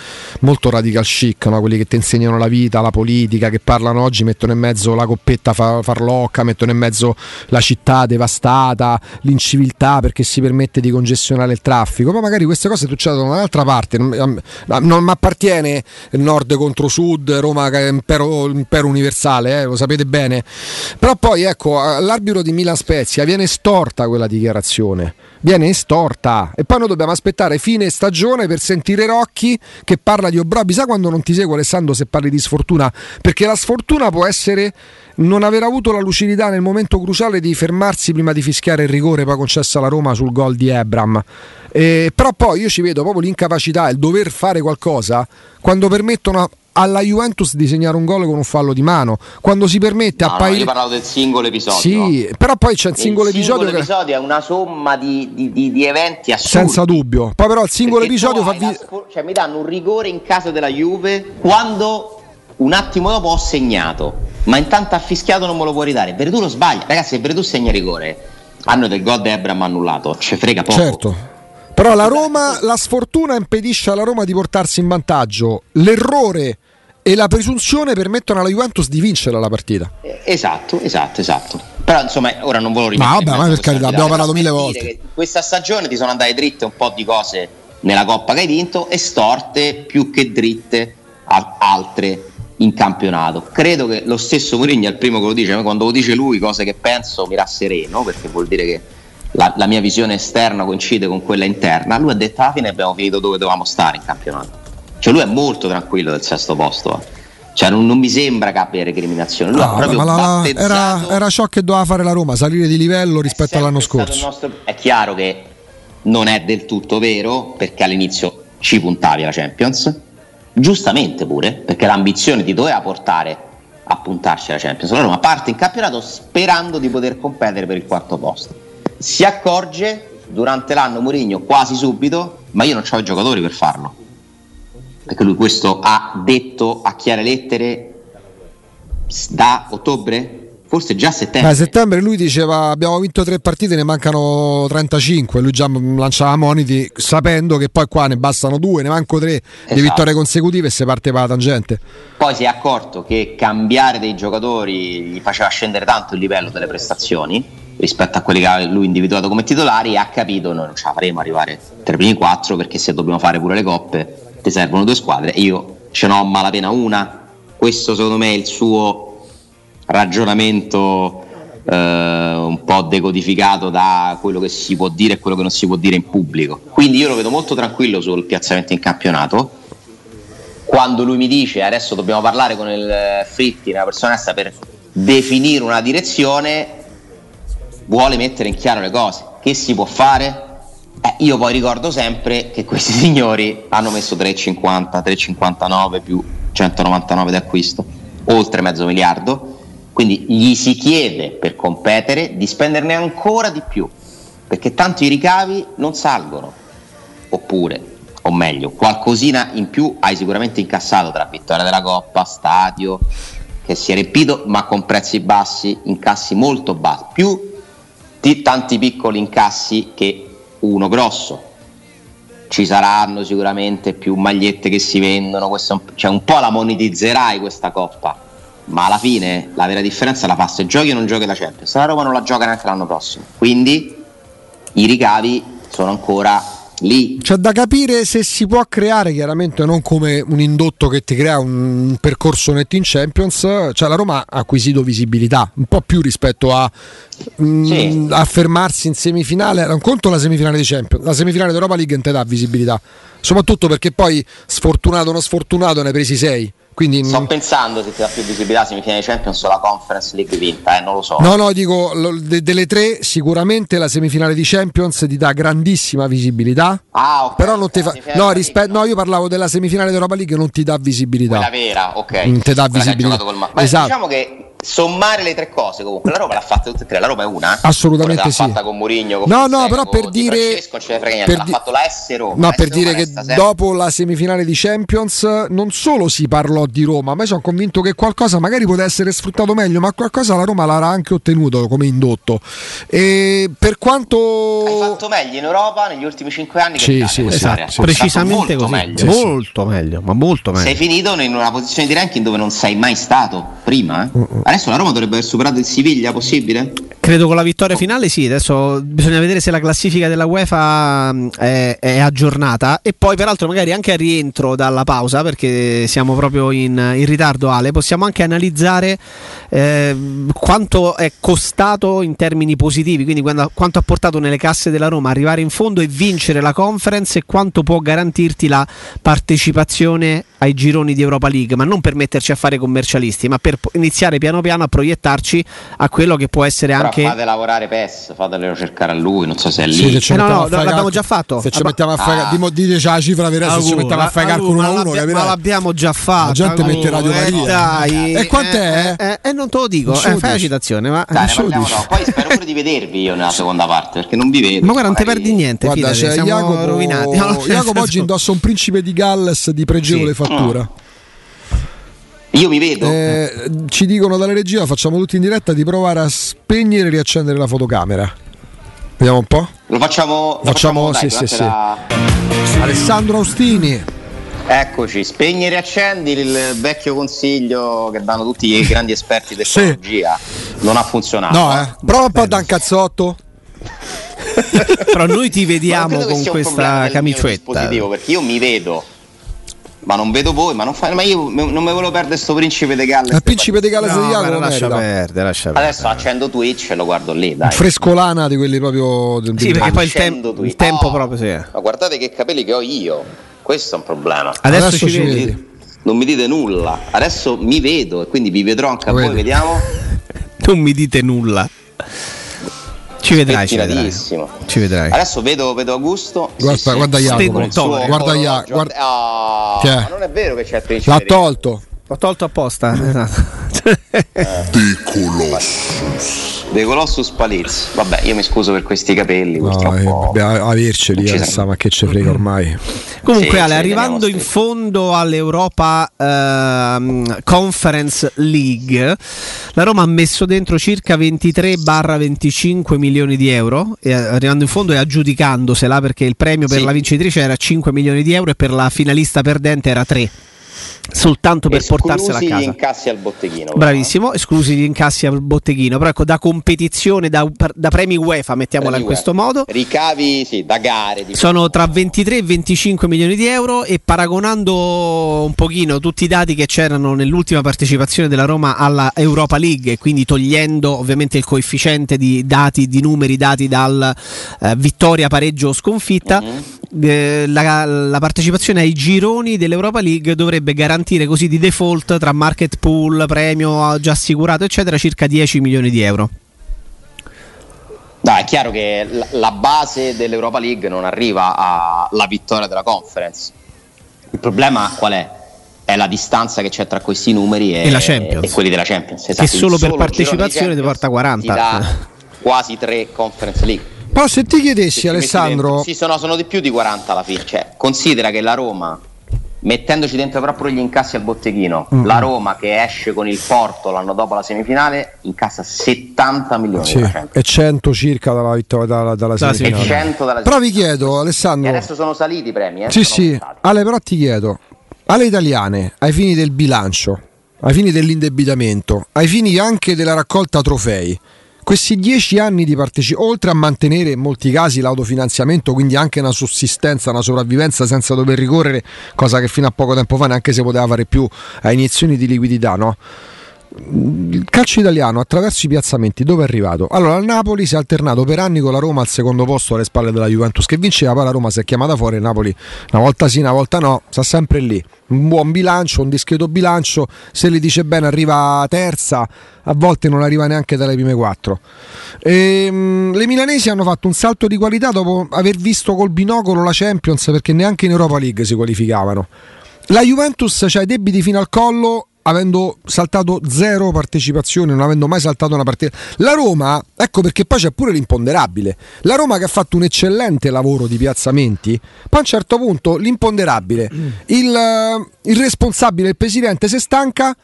[SPEAKER 1] molto radical chic, no? quelli che ti insegnano la vita, la politica, che parlano oggi, mettono in mezzo la coppetta farlocca, mettono in mezzo la città devastata, l'inciviltà perché si permette di congestionare il traffico. Ma magari queste cose succedono da un'altra parte. Non, non mi appartiene nord contro sud, Roma Roma che è impero, impero universale, eh, lo sapete bene. Però poi ecco, all'arbitro di Milan Spezia viene storta quella dichiarazione. Viene estorta e poi noi dobbiamo aspettare fine stagione per sentire Rocchi che parla di Obrobi. Sa quando non ti seguo Alessandro se parli di sfortuna? Perché la sfortuna può essere non aver avuto la lucidità nel momento cruciale di fermarsi prima di fischiare il rigore poi concesso alla Roma sul gol di Ebram. Eh, però poi io ci vedo proprio l'incapacità, il dover fare qualcosa quando permettono alla Juventus di segnare un gol con un fallo di mano. Quando si permette
[SPEAKER 2] no, a Paire... no, io parlavo del singolo episodio.
[SPEAKER 1] Sì però poi c'è il singolo
[SPEAKER 2] il
[SPEAKER 1] episodio
[SPEAKER 2] singolo episodio è una somma di, di, di, di eventi assurdi.
[SPEAKER 1] Senza dubbio. Poi però il singolo Perché episodio fa vi...
[SPEAKER 2] cioè mi danno un rigore in caso della Juve quando un attimo dopo ho segnato. Ma intanto ha fischiato non me lo può ridare. Veretù lo sbaglia. Ragazzi se Veretù segna rigore hanno del gol di Ebram annullato. Ci frega poco.
[SPEAKER 1] Certo però la Roma, la sfortuna impedisce alla Roma di portarsi in vantaggio. L'errore e la presunzione permettono alla Juventus di vincere la partita.
[SPEAKER 2] Esatto, esatto, esatto. Però insomma, ora non volevo rimettere.
[SPEAKER 1] Ma vabbè, ma per carità, abbiamo parlato mille volte.
[SPEAKER 2] Questa stagione ti sono andate dritte un po' di cose nella Coppa che hai vinto e storte più che dritte altre in campionato. Credo che lo stesso Mourinho è il primo che lo dice, quando lo dice lui cose che penso mi rassereno, perché vuol dire che la, la, mia visione esterna coincide con quella interna. Lui ha detto alla fine abbiamo finito dove dovevamo stare in campionato. Cioè lui è molto tranquillo del sesto posto. Eh. Cioè non, non, mi sembra che abbia recriminazione. Lui no, ha proprio la,
[SPEAKER 1] era, era, ciò che doveva fare la Roma, salire di livello rispetto all'anno scorso.
[SPEAKER 2] Nostro, è chiaro che non è del tutto vero perché all'inizio ci puntavi alla Champions, giustamente pure, perché l'ambizione ti doveva portare a puntarci alla Champions. La Roma parte in campionato sperando di poter competere per il quarto posto. Si accorge durante l'anno Mourinho quasi subito, ma io non ho i giocatori per farlo perché lui questo ha detto a chiare lettere da ottobre? Forse già a settembre.
[SPEAKER 1] A settembre lui diceva abbiamo vinto tre partite, ne mancano 35, lui già lanciava moniti sapendo che poi qua ne bastano due, ne manco tre esatto. di vittorie consecutive e si parte per la tangente.
[SPEAKER 2] Poi si è accorto che cambiare dei giocatori gli faceva scendere tanto il livello delle prestazioni rispetto a quelli che aveva lui individuato come titolari e ha capito noi non ce la faremo arrivare tra i primi quattro perché se dobbiamo fare pure le coppe ti servono due squadre io ce n'ho malapena una. Questo secondo me è il suo ragionamento eh, un po' decodificato da quello che si può dire e quello che non si può dire in pubblico. Quindi io lo vedo molto tranquillo sul piazzamento in campionato. Quando lui mi dice adesso dobbiamo parlare con il Fritti, una persona per definire una direzione, vuole mettere in chiaro le cose. Che si può fare? Eh, io poi ricordo sempre che questi signori hanno messo 3,50, 3,59 più 199 di acquisto, oltre mezzo miliardo, quindi gli si chiede per competere di spenderne ancora di più, perché tanto i ricavi non salgono, oppure, o meglio, qualcosina in più hai sicuramente incassato tra vittoria della Coppa, stadio, che si è riempito, ma con prezzi bassi, incassi molto bassi, più di tanti piccoli incassi che uno grosso. Ci saranno sicuramente più magliette che si vendono, un, cioè un po' la monetizzerai questa coppa, ma alla fine la vera differenza la fa se giochi o non giochi la Champions. La Roma non la gioca neanche l'anno prossimo, quindi i ricavi sono ancora lì.
[SPEAKER 1] C'è da capire se si può creare, chiaramente non come un indotto che ti crea un percorso netto in Champions, cioè la Roma ha acquisito visibilità, un po' più rispetto a mm, sì. affermarsi in semifinale, un conto la semifinale di Champions, la semifinale d'Europa League non ti dà visibilità, soprattutto perché poi sfortunato o non sfortunato ne hai presi 6 Quindi,
[SPEAKER 2] Sto pensando se ti dà più visibilità semifinale di Champions o la Conference League vinta, eh, non lo so.
[SPEAKER 1] No, no, dico delle tre, sicuramente la semifinale di Champions ti dà grandissima visibilità.
[SPEAKER 2] Ah, ok.
[SPEAKER 1] Però non ti fa. No, rispe- no, io parlavo della semifinale d'Europa League, non ti dà visibilità.
[SPEAKER 2] Quella vera, ok.
[SPEAKER 1] Non ti dà visibilità.
[SPEAKER 2] Ma esatto. diciamo che sommare le tre cose comunque. La Roma l'ha fatta tutte e tre la Roma è una?
[SPEAKER 1] Assolutamente sì
[SPEAKER 2] l'ha fatta con Mourinho con
[SPEAKER 1] no no però per dire
[SPEAKER 2] per di- l'ha fatto la S Roma
[SPEAKER 1] no per dire che sempre. dopo la semifinale di Champions non solo si parlò di Roma ma io sono convinto che qualcosa magari poteva essere sfruttato meglio ma qualcosa la Roma l'ha anche ottenuto come indotto. E per quanto
[SPEAKER 2] hai fatto meglio in Europa negli ultimi cinque anni
[SPEAKER 1] sì, che sì,
[SPEAKER 3] esatto, sì, precisamente molto così. meglio. molto meglio ma molto meglio.
[SPEAKER 2] sei finito in una posizione di ranking dove non sei mai stato prima eh? Adesso la Roma dovrebbe aver superato il Siviglia, possibile?
[SPEAKER 3] Credo con la vittoria finale sì, adesso bisogna vedere se la classifica della UEFA mm, è, è aggiornata e poi peraltro magari anche a rientro dalla pausa perché siamo proprio in, in ritardo Ale, possiamo anche analizzare eh, quanto è costato in termini positivi, quindi quando, quanto ha portato nelle casse della Roma arrivare in fondo e vincere la conference e quanto può garantirti la partecipazione ai gironi di Europa League, ma non per metterci a fare commercialisti, ma per iniziare piano piano a proiettarci a quello che può essere
[SPEAKER 2] Però
[SPEAKER 3] anche.
[SPEAKER 2] Fate lavorare PES, fatelo cercare a lui, non so se è lì.
[SPEAKER 1] Sì, se
[SPEAKER 3] eh no, no, l'abbiamo già fatto.
[SPEAKER 1] Se ci mettiamo a fare, ah. dimo, dite la cifra vera, se ci mettiamo a fare calcolo 1 a 1,
[SPEAKER 3] capirai? Ma l'abbiamo già fatto.
[SPEAKER 1] La gente mette Radio
[SPEAKER 3] eh,
[SPEAKER 1] Maria.
[SPEAKER 3] Dai,
[SPEAKER 1] e quant'è?
[SPEAKER 3] Eh, eh, eh, non te lo dico, eh, fai la citazione. Ma
[SPEAKER 2] dai, parliamo, no. Poi spero pure di vedervi io nella seconda parte, perché non vi vedo.
[SPEAKER 3] Ma guarda, non ti perdi niente.
[SPEAKER 1] Guarda,
[SPEAKER 3] c'è
[SPEAKER 1] Jacopo,
[SPEAKER 3] rovinati.
[SPEAKER 1] Jacopo oggi indossa un principe di Galles di pregevole fattura.
[SPEAKER 2] Io mi vedo.
[SPEAKER 1] Eh, ci dicono dalle regia, facciamo tutti in diretta, di provare a spegnere e riaccendere la fotocamera. Vediamo un po'.
[SPEAKER 2] Lo facciamo.
[SPEAKER 1] Lo facciamo, facciamo sì, sì, la... sì. Alessandro Austini.
[SPEAKER 2] Eccoci, spegni e riaccendi il vecchio consiglio che danno tutti i grandi esperti di tecnologia. Sì. Non ha funzionato.
[SPEAKER 1] No, eh. Prova un po' da un cazzotto.
[SPEAKER 3] Però noi ti vediamo con questa camicetta.
[SPEAKER 2] Perché io mi vedo ma non vedo voi, ma, non fa, ma io non mi volevo perdere questo principe de Galles.
[SPEAKER 1] Il principe de Galles
[SPEAKER 3] no,
[SPEAKER 1] di Jacopo
[SPEAKER 3] lascia perdere, lascia perdere.
[SPEAKER 2] Adesso accendo Twitch e lo guardo lì, dai.
[SPEAKER 1] Frescolana di quelli proprio
[SPEAKER 3] Sì, perché poi il, tem- il tempo oh, proprio sì.
[SPEAKER 2] Ma guardate che capelli che ho io. Questo è un problema.
[SPEAKER 3] Adesso, Adesso ci, vedi. vedi.
[SPEAKER 2] Non mi dite nulla. Adesso mi vedo e quindi vi vedrò anche a voi, vediamo.
[SPEAKER 3] non mi dite nulla. Ci vedrai, ci vedrai. ci vedrai.
[SPEAKER 2] Adesso vedo, vedo Augusto.
[SPEAKER 1] Guarda, sì, guarda sì. Jacopo. Guarda Jacopo. Guarda...
[SPEAKER 2] Oh, ma non è vero che c'è il principe.
[SPEAKER 1] L'ha tolto.
[SPEAKER 3] L'ho tolto apposta. Esatto.
[SPEAKER 2] Colossus. De Colossus Palizzi. Vabbè, io mi scuso per questi capelli. No,
[SPEAKER 1] eh, averceli, Alessa, ma che ce frega ormai.
[SPEAKER 3] Comunque, sì, Ale, arrivando in fondo all'Europa uh, Conference League, la Roma ha messo dentro circa 23-25 milioni di euro, e, arrivando in fondo e aggiudicandosela perché il premio per sì. la vincitrice era 5 milioni di euro e per la finalista perdente era 3 soltanto per esclusi portarsela a casa.
[SPEAKER 2] Esclusi gli incassi al botteghino.
[SPEAKER 3] Bravissimo, però. esclusi gli incassi al botteghino, però ecco da competizione, da, da premi UEFA, mettiamola premi in questo UEFA. modo.
[SPEAKER 2] Ricavi, sì, da gare.
[SPEAKER 3] Sono tra 23 e 25 milioni di euro e paragonando un pochino tutti i dati che c'erano nell'ultima partecipazione della Roma alla Europa League, quindi togliendo ovviamente il coefficiente di dati, di numeri dati dal eh, vittoria, pareggio o sconfitta, mm-hmm. Eh, la, la partecipazione ai gironi dell'Europa League dovrebbe garantire così di default tra market pool, premio già assicurato, eccetera, circa 10 milioni di euro.
[SPEAKER 2] No, è chiaro che la base dell'Europa League non arriva alla vittoria della conference. Il problema qual è? È la distanza che c'è tra questi numeri e,
[SPEAKER 3] e, e
[SPEAKER 2] quelli della Champions.
[SPEAKER 3] Esatto. Che solo per partecipazione ti porta 40.
[SPEAKER 2] quasi tre conference league.
[SPEAKER 1] Però se ti chiedessi, se Alessandro.
[SPEAKER 2] Sì, sono, sono di più di 40 alla fine. Cioè, considera che la Roma mettendoci dentro proprio gli incassi al botteghino. Mm. La Roma che esce con il Porto l'anno dopo la semifinale incassa 70 milioni
[SPEAKER 1] sì, e 100 circa dalla vittoria dalla, dalla semifinale.
[SPEAKER 2] 100 dalla
[SPEAKER 1] però vi chiedo Alessandro
[SPEAKER 2] e adesso sono saliti i premi eh?
[SPEAKER 1] sì sì Ale però ti chiedo alle italiane ai fini del bilancio ai fini dell'indebitamento ai fini anche della raccolta trofei questi dieci anni di partecipazione, oltre a mantenere in molti casi l'autofinanziamento, quindi anche una sussistenza, una sopravvivenza senza dover ricorrere, cosa che fino a poco tempo fa neanche si poteva fare più a iniezioni di liquidità, no? Calcio italiano attraverso i piazzamenti dove è arrivato? Allora il Napoli si è alternato per anni con la Roma al secondo posto alle spalle della Juventus che vinceva, poi la Roma si è chiamata fuori, il Napoli una volta sì, una volta no, sta sempre lì. Un buon bilancio, un discreto bilancio, se li dice bene arriva terza, a volte non arriva neanche dalle prime quattro. E, ehm, le milanesi hanno fatto un salto di qualità dopo aver visto col binocolo la Champions perché neanche in Europa League si qualificavano. La Juventus ha cioè, debiti fino al collo avendo saltato zero partecipazioni, non avendo mai saltato una partita. La Roma, ecco perché poi c'è pure l'imponderabile. La Roma che ha fatto un eccellente lavoro di piazzamenti, poi a un certo punto l'imponderabile, mm. il, il responsabile, il presidente si stanca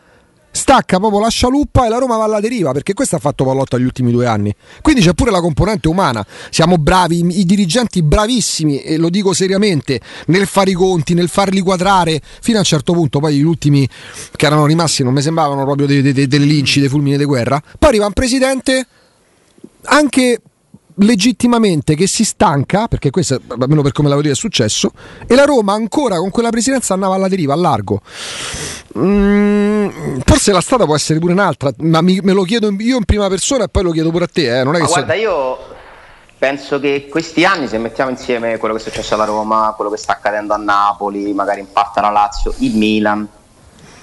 [SPEAKER 1] stacca proprio la scialuppa e la Roma va alla deriva perché questo ha fatto Pallotta negli ultimi due anni. Quindi c'è pure la componente umana. Siamo bravi, i dirigenti bravissimi e lo dico seriamente nel fare i conti, nel farli quadrare fino a un certo punto poi gli ultimi che erano rimasti non mi sembravano proprio dei, dei, dei linci, dei fulmini di guerra poi arriva un presidente anche legittimamente che si stanca, perché questo almeno per come la vedo è successo, e la Roma ancora con quella presidenza andava alla deriva, a largo. Mm, forse la strada può essere pure un'altra, ma mi, me lo chiedo io in prima persona e poi lo chiedo pure a te. Eh. Non è
[SPEAKER 2] ma
[SPEAKER 1] che
[SPEAKER 2] guarda, so... io penso che questi anni, se mettiamo insieme quello che è successo alla Roma, quello che sta accadendo a Napoli, magari in parte alla Lazio, il Milan,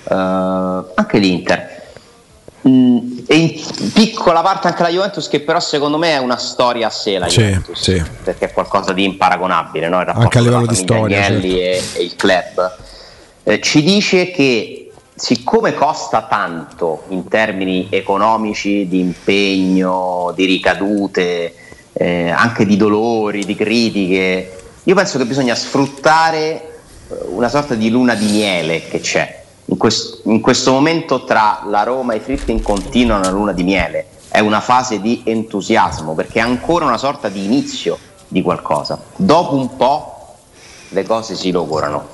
[SPEAKER 2] eh, anche l'Inter Mm, e in piccola parte anche la Juventus che però secondo me è una storia a sé la Juventus sì, perché è qualcosa di imparagonabile no?
[SPEAKER 1] anche a livello di storia
[SPEAKER 2] certo. e, e, il club eh, ci dice che siccome costa tanto in termini economici di impegno di ricadute eh, anche di dolori di critiche io penso che bisogna sfruttare una sorta di luna di miele che c'è in, quest- in questo momento tra la Roma e i Fritti continua una luna di miele, è una fase di entusiasmo perché è ancora una sorta di inizio di qualcosa. Dopo un po' le cose si logorano,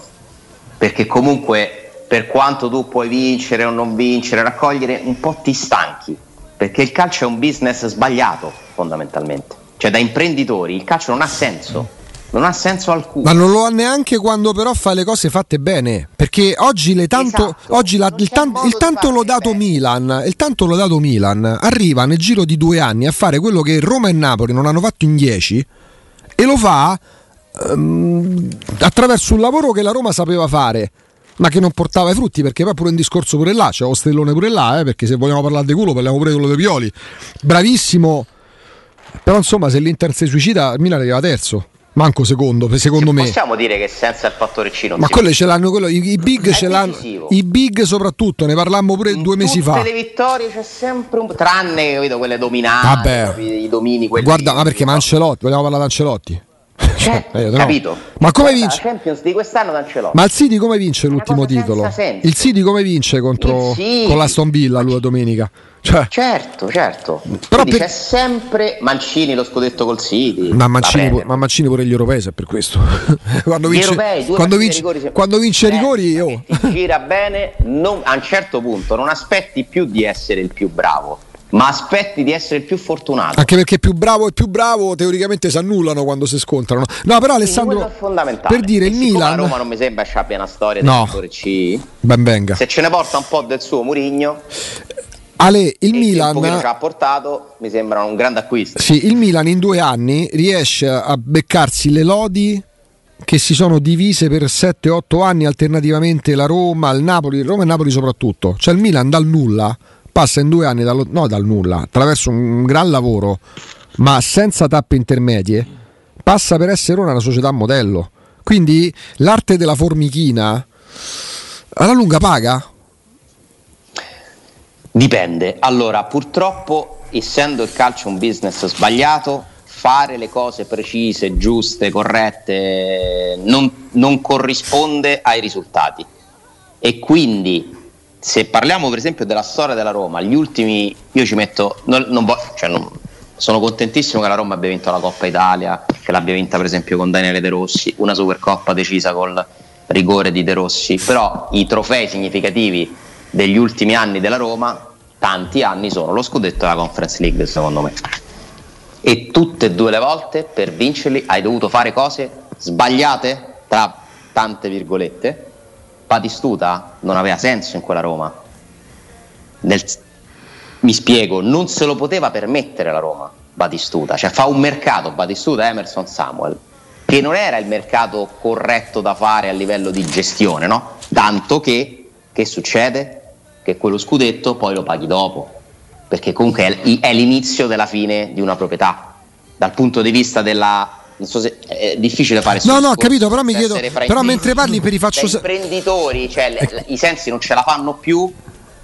[SPEAKER 2] perché comunque per quanto tu puoi vincere o non vincere, raccogliere, un po' ti stanchi, perché il calcio è un business sbagliato fondamentalmente. Cioè da imprenditori il calcio non ha senso non ha senso alcuno.
[SPEAKER 1] Ma non lo ha neanche quando però fa le cose fatte bene. Perché oggi, le tanto, esatto. oggi la, il, tan, il, tanto lodato Milan, il tanto lodato Milan arriva nel giro di due anni a fare quello che Roma e Napoli non hanno fatto in dieci e lo fa um, attraverso un lavoro che la Roma sapeva fare ma che non portava i frutti perché poi pure un discorso pure là c'è lo stellone pure là eh, perché se vogliamo parlare di culo parliamo pure di quello dei Pioli bravissimo però insomma se l'Inter si suicida Milan arriva terzo Manco secondo, secondo me.
[SPEAKER 2] Possiamo dire che senza il fattore C non
[SPEAKER 1] Ma quelli ce l'hanno, quello, i, i, big ce l'hanno. I big soprattutto, ne parlammo pure In due mesi fa.
[SPEAKER 2] Tutte le vittorie c'è sempre un. tranne capito, quelle dominanti. Vabbè. I domini, quelli.
[SPEAKER 1] Guarda, ma perché Mancelotti? Vogliamo parlare di Ancelotti?
[SPEAKER 2] Cioè, eh, no. capito?
[SPEAKER 1] Ma come vince?
[SPEAKER 2] La Champions di quest'anno Ancelotti.
[SPEAKER 1] Ma il City come vince l'ultimo titolo? Il City come vince contro con l'Aston Villa lui domenica?
[SPEAKER 2] Cioè. Certo, certo. Però per... c'è sempre Mancini lo scudetto col City.
[SPEAKER 1] Ma Mancini, pu- ma Mancini pure gli europei, è per questo. quando vince, europei, quando vince, rigori, quando vince eh, rigori, io.
[SPEAKER 2] gira bene, non, a un certo punto non aspetti più di essere il più bravo ma aspetti di essere il più fortunato.
[SPEAKER 1] Anche perché più bravo e più bravo teoricamente si annullano quando si scontrano. No, però Alessandro, per dire il Milan...
[SPEAKER 2] Roma non mi sembra che abbia una storia no. del C.
[SPEAKER 1] Ben venga.
[SPEAKER 2] Se ce ne porta un po' del suo Murigno...
[SPEAKER 1] Ale, il Milan
[SPEAKER 2] che ci ha portato mi sembra un grande acquisto.
[SPEAKER 1] Sì, il Milan in due anni riesce a beccarsi le lodi che si sono divise per 7-8 anni alternativamente la Roma, il Napoli, Roma e Napoli soprattutto. Cioè il Milan dal nulla passa in due anni dallo, no, dal nulla, attraverso un gran lavoro, ma senza tappe intermedie, passa per essere una società modello. Quindi l'arte della formichina alla lunga paga?
[SPEAKER 2] Dipende. Allora, purtroppo, essendo il calcio un business sbagliato, fare le cose precise, giuste, corrette non, non corrisponde ai risultati. E quindi se parliamo per esempio della storia della Roma, gli ultimi, io ci metto, non, non, cioè non, sono contentissimo che la Roma abbia vinto la Coppa Italia, che l'abbia vinta per esempio con Daniele De Rossi, una Supercoppa decisa col rigore di De Rossi, però i trofei significativi degli ultimi anni della Roma, tanti anni sono lo scudetto e la Conference League secondo me. E tutte e due le volte per vincerli hai dovuto fare cose sbagliate, tra tante virgolette, Batistuta non aveva senso in quella Roma. Nel, mi spiego, non se lo poteva permettere la Roma, Batistuta, cioè fa un mercato Batistuta Emerson Samuel che non era il mercato corretto da fare a livello di gestione, no? Tanto che, che succede? Che quello scudetto poi lo paghi dopo, perché comunque è, l'inizio della fine di una proprietà, dal punto di vista della non so se è difficile fare
[SPEAKER 1] No, no, ho capito, però mi chiedo, però mentre parli per i faccio
[SPEAKER 2] Gli imprenditori, cioè le, i sensi non ce la fanno più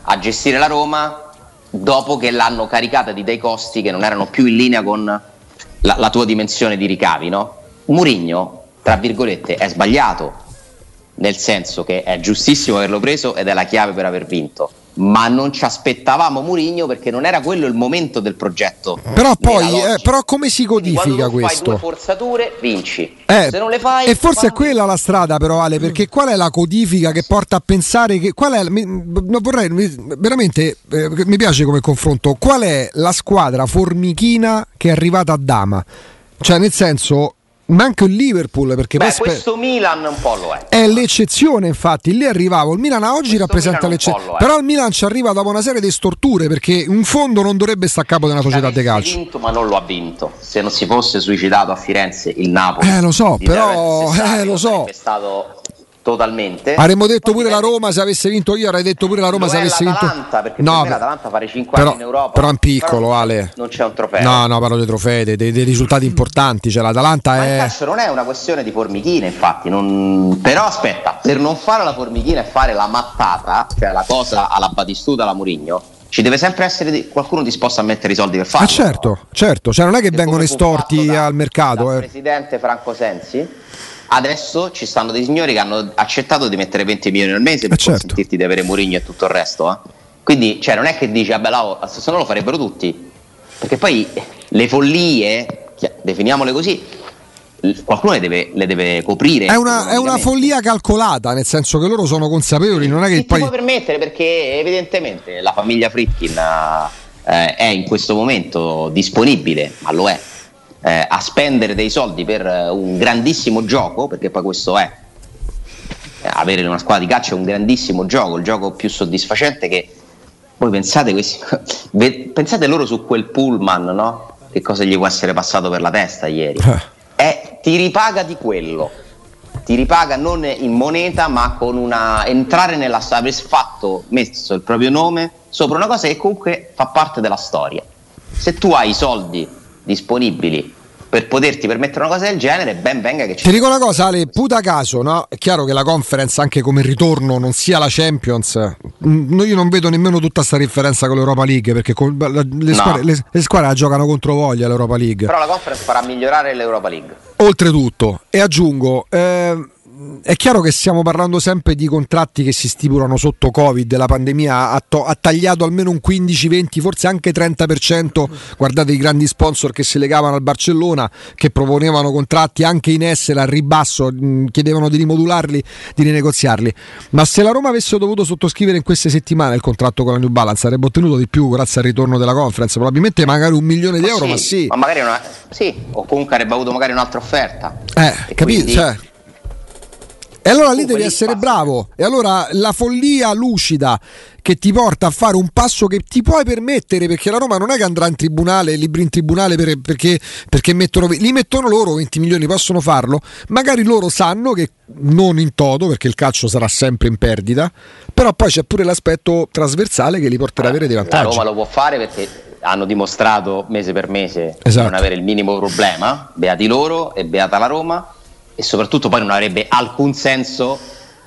[SPEAKER 2] a gestire la Roma dopo che l'hanno caricata di dei costi che non erano più in linea con la, la tua dimensione di ricavi, no? Murigno, tra virgolette, è sbagliato, nel senso che è giustissimo averlo preso ed è la chiave per aver vinto ma non ci aspettavamo Murigno perché non era quello il momento del progetto.
[SPEAKER 1] Però poi, eh, però come si codifica
[SPEAKER 2] questo?
[SPEAKER 1] Fai due
[SPEAKER 2] forzature, vinci.
[SPEAKER 1] Eh, Se non le fai, e forse è quella la strada, però, Ale, perché qual è la codifica che porta a pensare che qual è? Mi, vorrei veramente eh, mi piace come confronto. Qual è la squadra formichina che è arrivata a Dama? Cioè, nel senso, ma anche il Liverpool perché
[SPEAKER 2] Beh, questo Milan un po' lo è.
[SPEAKER 1] È l'eccezione infatti. Lì arrivavo il Milan oggi questo rappresenta l'eccezione però il Milan ci arriva dopo una serie di storture perché un fondo non dovrebbe stare a capo una società di calcio.
[SPEAKER 2] vinto ma non lo ha vinto. Se non si fosse suicidato a Firenze il Napoli
[SPEAKER 1] eh lo so però eh, lo so.
[SPEAKER 2] è stato totalmente.
[SPEAKER 1] Avremmo detto pure la Roma se avesse vinto io, avrei detto pure la Roma se avesse vinto.
[SPEAKER 2] Perché no, per l'Atalanta fare 5
[SPEAKER 1] però,
[SPEAKER 2] anni in Europa.
[SPEAKER 1] Però un piccolo, però Ale.
[SPEAKER 2] Non c'è un trofeo.
[SPEAKER 1] No, no, parlo dei trofei, dei, dei, risultati importanti. Cioè, l'Atalanta
[SPEAKER 2] Ma
[SPEAKER 1] è.
[SPEAKER 2] il calcio non è una questione di formichine, infatti. Non... Però aspetta, per non fare la formichina e fare la mattata, cioè la cosa alla Batistuta, alla Murigno. Ci deve sempre essere qualcuno disposto a mettere i soldi per farlo.
[SPEAKER 1] Ah, certo, certo. Cioè, non è che vengono estorti da, al mercato.
[SPEAKER 2] Il
[SPEAKER 1] eh.
[SPEAKER 2] presidente Franco Sensi Adesso ci stanno dei signori che hanno accettato di mettere 20 milioni al mese per eh certo. consentirti di avere Mourinho e tutto il resto. Eh? Quindi cioè, non è che dici, vabbè, là, se no lo farebbero tutti. Perché poi le follie, definiamole così, qualcuno le deve, le deve coprire.
[SPEAKER 1] È una, è una, follia calcolata, nel senso che loro sono consapevoli, non è che poi...
[SPEAKER 2] può permettere perché evidentemente la famiglia Fritkin eh, è in questo momento disponibile, ma lo è, eh, a spendere dei soldi per eh, un grandissimo gioco, perché poi questo è avere una squadra di calcio è un grandissimo gioco, il gioco più soddisfacente che voi pensate, questi, pensate loro su quel pullman, no? Che cosa gli può essere passato per la testa ieri? Eh, ti ripaga di quello, ti ripaga non in moneta, ma con una entrare nella storia, aver fatto, messo il proprio nome sopra una cosa che comunque fa parte della storia. Se tu hai i soldi disponibili per poterti permettere una cosa del genere, ben venga che ci
[SPEAKER 1] Ti dico una cosa, Ale, puta caso, no? È chiaro che la conference, anche come ritorno, non sia la Champions. Io non vedo nemmeno tutta questa differenza con l'Europa League, perché le, le, squadre, le, le, squadre, la giocano contro voglia l'Europa League.
[SPEAKER 2] Però la conference farà migliorare l'Europa League.
[SPEAKER 1] Oltretutto, e aggiungo. Eh, è chiaro che stiamo parlando sempre di contratti che si stipulano sotto Covid, la pandemia ha, to- ha tagliato almeno un 15-20, forse anche 30%, guardate i grandi sponsor che si legavano al Barcellona, che proponevano contratti anche in essere al ribasso, mh, chiedevano di rimodularli, di rinegoziarli. Ma se la Roma avesse dovuto sottoscrivere in queste settimane il contratto con la New Balance, sarebbe ottenuto di più grazie al ritorno della conference, probabilmente magari un milione di euro,
[SPEAKER 2] sì,
[SPEAKER 1] ma sì.
[SPEAKER 2] Ma magari una, sì, o comunque avrebbe avuto magari un'altra offerta.
[SPEAKER 1] Eh, capito? Quindi... Cioè, e allora lì devi essere bravo. E allora la follia lucida che ti porta a fare un passo che ti puoi permettere, perché la Roma non è che andrà in tribunale, libri in tribunale per, perché, perché mettono, li mettono loro 20 milioni, possono farlo. Magari loro sanno che non in toto, perché il calcio sarà sempre in perdita, però poi c'è pure l'aspetto trasversale che li porterà a avere dei vantaggi.
[SPEAKER 2] La Roma lo può fare perché hanno dimostrato mese per mese esatto. di non avere il minimo problema, beati loro e beata la Roma e soprattutto poi non avrebbe alcun senso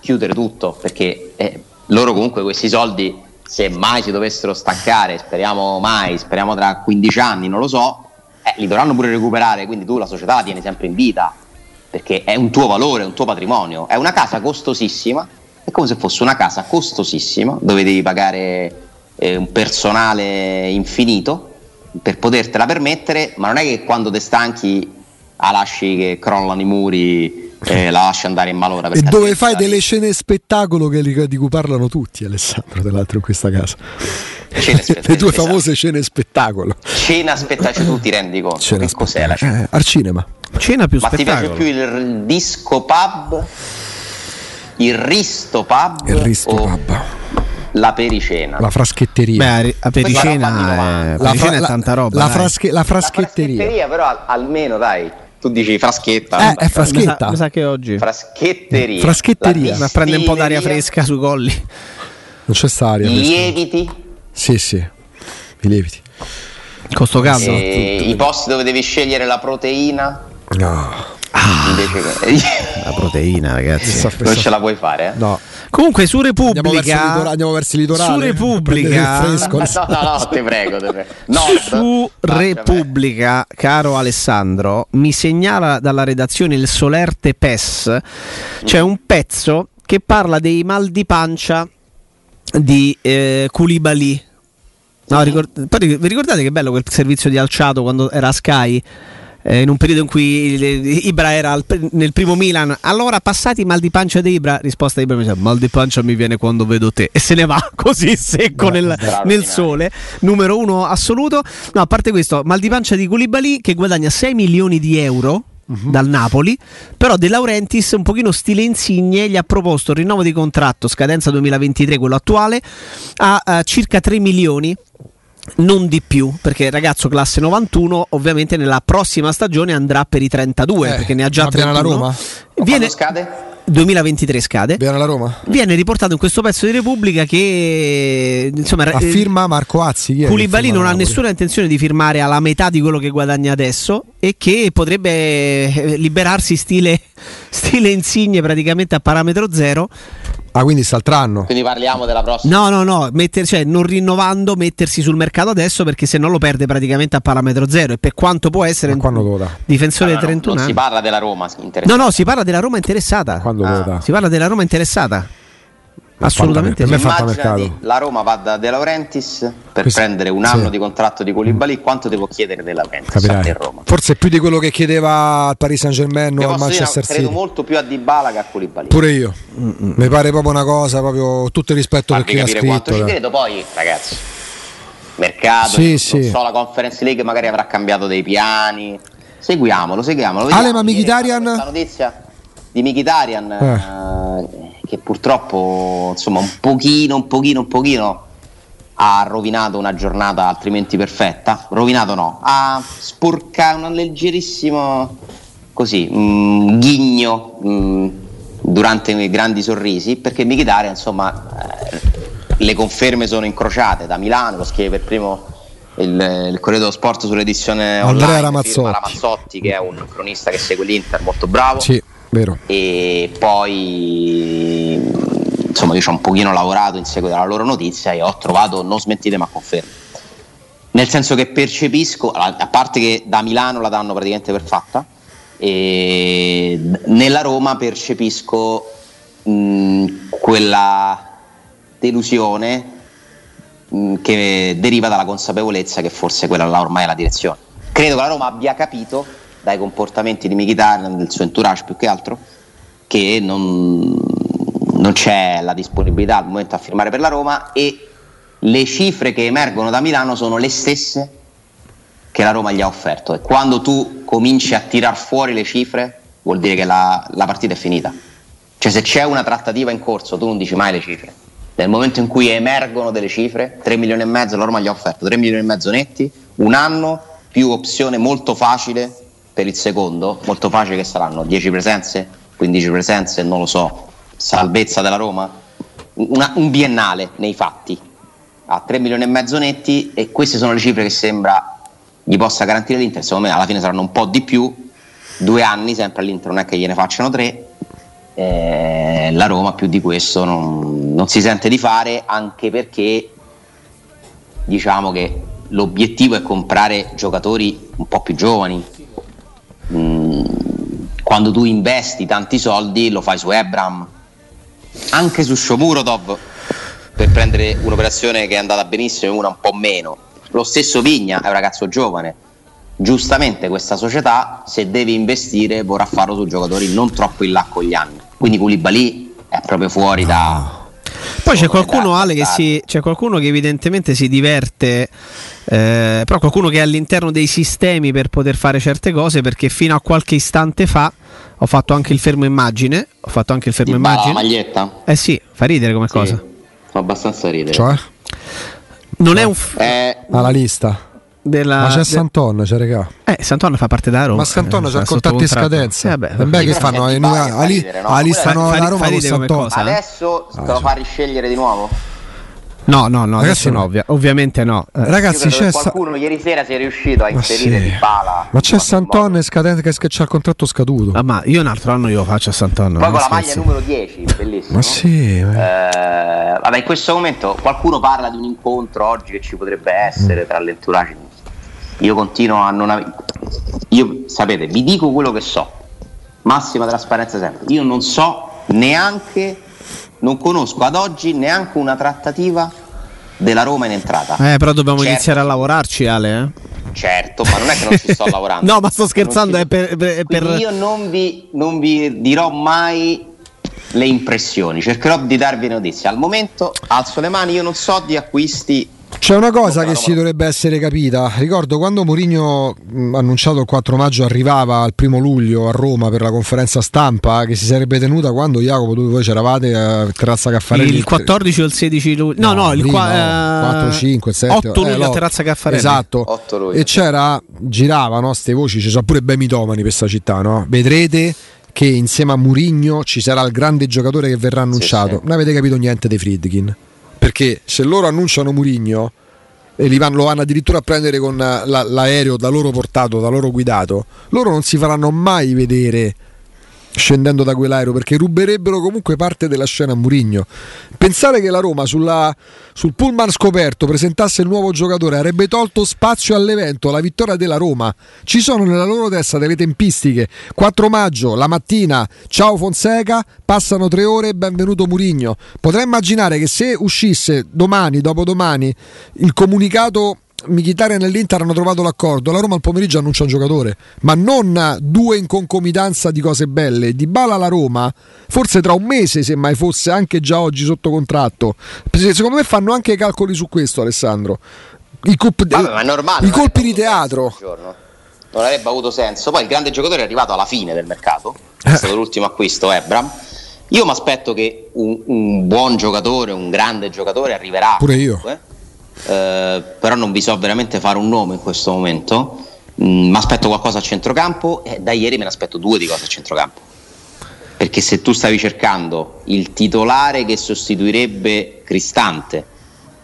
[SPEAKER 2] chiudere tutto perché eh, loro comunque questi soldi se mai si dovessero staccare speriamo mai speriamo tra 15 anni non lo so eh, li dovranno pure recuperare. Quindi tu la società la tieni sempre in vita perché è un tuo valore, un tuo patrimonio. È una casa costosissima è come se fosse una casa costosissima dove devi pagare eh, un personale infinito per potertela permettere ma non è che quando ti stanchi la lasci che crollano i muri e la lasci andare in malora.
[SPEAKER 1] E dove fai delle scene spettacolo che, di cui parlano tutti, Alessandro, tra l'altro in questa casa. Le due famose scene spettacolo.
[SPEAKER 2] Cena spettacolo, cioè tu ti rendi conto cena che cos'è la cena?
[SPEAKER 1] Eh, al cinema.
[SPEAKER 3] Cena più
[SPEAKER 2] Ma
[SPEAKER 3] spettacolo.
[SPEAKER 2] ti piace più il disco pub? Il risto pub?
[SPEAKER 1] Il risto
[SPEAKER 2] o...
[SPEAKER 1] pub.
[SPEAKER 2] la pericena.
[SPEAKER 1] La fraschetteria.
[SPEAKER 3] Beh, a pericena, è,
[SPEAKER 1] la,
[SPEAKER 3] pericena è tanta roba.
[SPEAKER 1] La,
[SPEAKER 3] dai.
[SPEAKER 1] frasche- la fraschetteria.
[SPEAKER 2] La fraschetteria, però al- almeno dai, tu dici fraschetta.
[SPEAKER 1] Eh, è
[SPEAKER 3] Mi sa,
[SPEAKER 1] fraschetta.
[SPEAKER 3] mi sa che oggi
[SPEAKER 2] Fraschetteria.
[SPEAKER 1] Fraschetteria.
[SPEAKER 2] La
[SPEAKER 3] ma prende un po' d'aria fresca sui colli.
[SPEAKER 1] Non c'è sta aria. fresca.
[SPEAKER 2] Lieviti.
[SPEAKER 1] Sì, sì. I lieviti.
[SPEAKER 3] Con sto caldo.
[SPEAKER 2] e I posti dove devi scegliere la proteina.
[SPEAKER 1] No.
[SPEAKER 2] Invece che...
[SPEAKER 3] La proteina, ragazzi.
[SPEAKER 2] non ce la puoi fare, eh?
[SPEAKER 1] No.
[SPEAKER 3] Comunque su
[SPEAKER 1] Andiamo verso, il
[SPEAKER 3] Repubblica
[SPEAKER 1] litora- andiamo verso il litorale.
[SPEAKER 3] Su Repubblica
[SPEAKER 1] fresco.
[SPEAKER 2] No, no, no, te prego, te prego. No,
[SPEAKER 3] su Repubblica, caro Alessandro, mi segnala dalla redazione il Solerte PES, c'è un pezzo che parla dei mal di pancia di eh, Koulibaly. No, ricor- poi vi ricordate che bello quel servizio di Alciato quando era a Sky? Eh, in un periodo in cui Ibra era al- nel primo Milan, allora passati mal di pancia di Ibra, risposta di Ibra mi dice mal di pancia mi viene quando vedo te. E se ne va così secco nel, nel sole, numero uno assoluto. No, a parte questo, mal di pancia di Koulibaly che guadagna 6 milioni di euro dal Napoli, però De Laurentiis un pochino stile insigne gli ha proposto il rinnovo di contratto scadenza 2023, quello attuale, a eh, circa 3 milioni non di più, perché il ragazzo classe 91 ovviamente nella prossima stagione andrà per i 32,
[SPEAKER 1] Eh,
[SPEAKER 3] perché ne ha già
[SPEAKER 1] ma viene
[SPEAKER 3] 31.
[SPEAKER 1] alla Roma?
[SPEAKER 3] Viene,
[SPEAKER 2] scade?
[SPEAKER 3] 2023 scade.
[SPEAKER 1] Viene alla Roma?
[SPEAKER 3] Viene riportato in questo pezzo di Repubblica che insomma
[SPEAKER 1] A
[SPEAKER 3] eh,
[SPEAKER 1] firma Marco Azzi. chi
[SPEAKER 3] Koulibaly non ha nessuna intenzione di firmare alla metà di quello che guadagna adesso e che potrebbe eh, liberarsi stile, stile insigne praticamente a parametro zero.
[SPEAKER 1] Ah, quindi saltro anno.
[SPEAKER 2] Quindi parliamo della prossima.
[SPEAKER 3] No, no, no, metter- cioè, non rinnovando, mettersi sul mercato adesso perché se no lo perde praticamente a parametro zero e per quanto può essere
[SPEAKER 1] Ma
[SPEAKER 3] un difensore
[SPEAKER 2] Allora,
[SPEAKER 3] di
[SPEAKER 2] no,
[SPEAKER 3] 31
[SPEAKER 2] non si
[SPEAKER 3] anni.
[SPEAKER 2] parla della Roma, si interessa.
[SPEAKER 3] No, no, si parla della Roma interessata.
[SPEAKER 1] Quando
[SPEAKER 2] Ah.
[SPEAKER 1] lo dà?
[SPEAKER 3] Si parla della Roma interessata. Assolutamente
[SPEAKER 1] Per me
[SPEAKER 3] sì.
[SPEAKER 2] la Roma va da De Laurentiis per
[SPEAKER 1] Questo-
[SPEAKER 2] prendere un
[SPEAKER 1] sì.
[SPEAKER 2] anno di contratto di Koulibaly, quanto devo chiedere De Laurentiis a Roma?
[SPEAKER 1] Forse più di quello che chiedeva al Paris Saint Germain
[SPEAKER 2] Ti
[SPEAKER 1] o al Manchester
[SPEAKER 2] credo
[SPEAKER 1] City.
[SPEAKER 2] molto più a Dybala che a Koulibaly.
[SPEAKER 1] Pure io. Mi pare proprio una cosa, proprio tutto il rispetto per
[SPEAKER 2] Farvi
[SPEAKER 1] chi ha
[SPEAKER 2] capire quanto
[SPEAKER 1] scritto.
[SPEAKER 2] ci
[SPEAKER 1] dai.
[SPEAKER 2] credo, poi ragazzi, mercato,
[SPEAKER 1] Sì,
[SPEAKER 2] non
[SPEAKER 1] sì.
[SPEAKER 2] so, la Conference League magari avrà cambiato dei piani. Seguiamolo, seguiamolo.
[SPEAKER 1] Ale, ma Mkhitaryan?
[SPEAKER 2] questa notizia di Mkhitaryan eh, che purtroppo insomma un pochino, un pochino, un pochino ha rovinato una giornata altrimenti perfetta. Rovinato no, ha sporcato un leggerissimo così, un ghigno mm, durante i grandi sorrisi perché Mkhitaryan insomma eh, le conferme sono incrociate da Milano, lo scrive per primo il, il Corriere dello Sport sull'edizione
[SPEAKER 1] Andrea
[SPEAKER 2] online
[SPEAKER 1] Ramazzotti.
[SPEAKER 2] Ramazzotti che è un cronista che segue l'Inter molto bravo
[SPEAKER 1] Sì, vero.
[SPEAKER 2] e poi insomma io ci ho un pochino lavorato in seguito alla loro notizia e ho trovato non smentite ma conferme nel senso che percepisco a parte che da Milano la danno praticamente per fatta nella Roma percepisco mh, quella delusione che deriva dalla consapevolezza che forse quella là ormai è la direzione credo che la Roma abbia capito dai comportamenti di Mkhitaryan del suo entourage più che altro che non, non c'è la disponibilità al momento a firmare per la Roma e le cifre che emergono da Milano sono le stesse che la Roma gli ha offerto. E quando tu cominci a tirar fuori le cifre vuol dire che la, la partita è finita. Cioè se c'è una trattativa in corso tu non dici mai le cifre. Nel momento in cui emergono delle cifre 3 milioni e mezzo la Roma gli ha offerto 3 milioni e mezzo netti un anno più opzione molto facile per il secondo molto facile che saranno 10 presenze 15 presenze non lo so salvezza della Roma? Una- un biennale nei fatti. A 3 milioni e mezzo netti e queste sono le cifre che sembra gli possa garantire l'Inter. Secondo me alla fine saranno un po' di più. Due anni sempre all'Inter non è che gliene facciano tre. Eh, la Roma più di questo non, non si sente di fare anche perché diciamo che l'obiettivo è comprare giocatori un po' più giovani Mm, quando tu investi tanti soldi lo fai su Ebram. Anche su Shomurodov per prendere un'operazione che è andata benissimo e una un po' meno. Lo stesso Vigna è un ragazzo giovane. Giustamente questa società se deve investire vorrà farlo su giocatori non troppo in là con gli anni. Quindi Koulibaly è proprio fuori da
[SPEAKER 3] Poi c'è qualcuno, Ale, che si, c'è qualcuno che evidentemente si diverte, eh, però qualcuno che è all'interno dei sistemi per poter fare certe cose, perché fino a qualche istante fa ho fatto anche il fermo immagine. Ho fatto anche il fermo
[SPEAKER 2] Dybala, la
[SPEAKER 3] immagine.
[SPEAKER 2] maglietta
[SPEAKER 3] Eh sì, fa ridere come
[SPEAKER 2] Sì.
[SPEAKER 3] cosa.
[SPEAKER 2] abbastanza ridere.
[SPEAKER 1] Cioè?
[SPEAKER 3] Non è un. F-
[SPEAKER 2] Eh,
[SPEAKER 1] Alla lista.
[SPEAKER 3] Della,
[SPEAKER 1] Ma c'è
[SPEAKER 3] de-
[SPEAKER 1] Santon, c'è regà.
[SPEAKER 3] Eh, Santon fa parte da Roma.
[SPEAKER 1] Ma Santon
[SPEAKER 3] Eh,
[SPEAKER 1] c'ha
[SPEAKER 3] sta
[SPEAKER 1] contratti in scadenza.
[SPEAKER 3] Eh, vabbè,
[SPEAKER 1] beh, che fanno? Eh,
[SPEAKER 2] fa
[SPEAKER 1] Ali-
[SPEAKER 2] ridere, no?
[SPEAKER 1] alla lista
[SPEAKER 3] Fa-
[SPEAKER 1] no,
[SPEAKER 3] fa-
[SPEAKER 1] la Roma con
[SPEAKER 3] ridere come
[SPEAKER 1] Santon.
[SPEAKER 3] cosa.
[SPEAKER 2] adesso te lo fa riscegliere di nuovo?
[SPEAKER 3] No, no, no,
[SPEAKER 1] Ragazzi,
[SPEAKER 3] adesso no, ovvia- ovviamente no. Eh,
[SPEAKER 1] Ragazzi,
[SPEAKER 2] Io
[SPEAKER 1] c'è,
[SPEAKER 2] che
[SPEAKER 1] Sa-
[SPEAKER 2] qualcuno ieri sera si è riuscito a
[SPEAKER 1] ma
[SPEAKER 2] inserire
[SPEAKER 1] sì.
[SPEAKER 2] di bala.
[SPEAKER 1] ma c'è Santon e scadente che c'ha il contratto scaduto.
[SPEAKER 3] ah, ma io un altro anno glielo faccio a Santon.
[SPEAKER 2] Poi con la maglia numero 10, bellissimo.
[SPEAKER 1] Ma sì, ma-
[SPEAKER 2] Eh, vabbè, in questo momento qualcuno parla di un incontro oggi che ci potrebbe essere tra l'entourage. Io continuo a non avere. Io sapete, vi dico quello che so. Massima trasparenza sempre. Io non so neanche, non conosco ad oggi neanche una trattativa della Roma in entrata.
[SPEAKER 3] Eh, però dobbiamo
[SPEAKER 2] Certo.
[SPEAKER 3] iniziare a lavorarci, Ale. eh.
[SPEAKER 2] Certo, ma non è che non ci sto lavorando.
[SPEAKER 3] No, ma sto scherzando,
[SPEAKER 2] Non
[SPEAKER 3] è per- per- per-
[SPEAKER 2] Io non vi, non vi dirò mai le impressioni, cercherò di darvi notizie. Al momento alzo le mani, io non so di acquisti.
[SPEAKER 1] C'è una cosa
[SPEAKER 2] No,
[SPEAKER 1] che
[SPEAKER 2] no,
[SPEAKER 1] si
[SPEAKER 2] no.
[SPEAKER 1] dovrebbe essere capita. Ricordo quando Mourinho annunciato il 4 maggio arrivava al primo luglio a Roma per la conferenza stampa che si sarebbe tenuta quando Jacopo tu voi c'eravate a Terrazza Caffarelli.
[SPEAKER 3] il 14 o il 16 luglio? No, no, il
[SPEAKER 1] prima,
[SPEAKER 3] qua- eh,
[SPEAKER 1] 4, 5, 7,
[SPEAKER 3] 8 luglio
[SPEAKER 1] eh,
[SPEAKER 3] a
[SPEAKER 1] no.
[SPEAKER 3] Terrazza Caffarelli.
[SPEAKER 1] Esatto.
[SPEAKER 2] 8 luglio.
[SPEAKER 1] E c'era, giravano ste voci, ci sono pure bei mitomani per questa città, no? Vedrete che insieme a Murigno ci sarà il grande giocatore che verrà annunciato.
[SPEAKER 2] sì.
[SPEAKER 1] Non avete capito niente dei Friedkin. Perché se loro annunciano Murigno e li vanno, lo vanno addirittura a prendere con eh, la- l'aereo da loro portato, da loro guidato, loro non si faranno mai vedere scendendo da quell'aereo perché ruberebbero comunque parte della scena a Murigno. Pensare che la Roma sulla- sul pullman scoperto presentasse il nuovo giocatore avrebbe tolto spazio all'evento, alla vittoria della Roma. Ci sono nella loro testa delle tempistiche. 4 maggio, la mattina, ciao Fonseca, passano tre ore, benvenuto Murigno. Potrei immaginare che se uscisse domani, dopodomani, il comunicato Mkhitaryan nell'Inter hanno trovato l'accordo. La Roma al pomeriggio annuncia un giocatore, ma non due in concomitanza di cose belle. Di Bala alla Roma, forse tra un mese, se mai fosse anche già oggi sotto contratto. Secondo me fanno anche i calcoli su questo, Alessandro. I, cop-
[SPEAKER 2] Vabbè, normale.
[SPEAKER 1] i colpi di teatro.
[SPEAKER 2] Non avrebbe avuto senso. Poi il grande giocatore è arrivato alla fine del mercato. È
[SPEAKER 1] Eh.
[SPEAKER 2] stato l'ultimo acquisto, Ebram. Io mi aspetto che un, un buon giocatore, un grande giocatore arriverà.
[SPEAKER 1] Pure io.
[SPEAKER 2] Eh, però non vi so veramente fare un nome in questo momento. mi aspetto qualcosa a centrocampo e da ieri me ne aspetto due di cose a centrocampo. Perché se tu stavi cercando il titolare che sostituirebbe Cristante,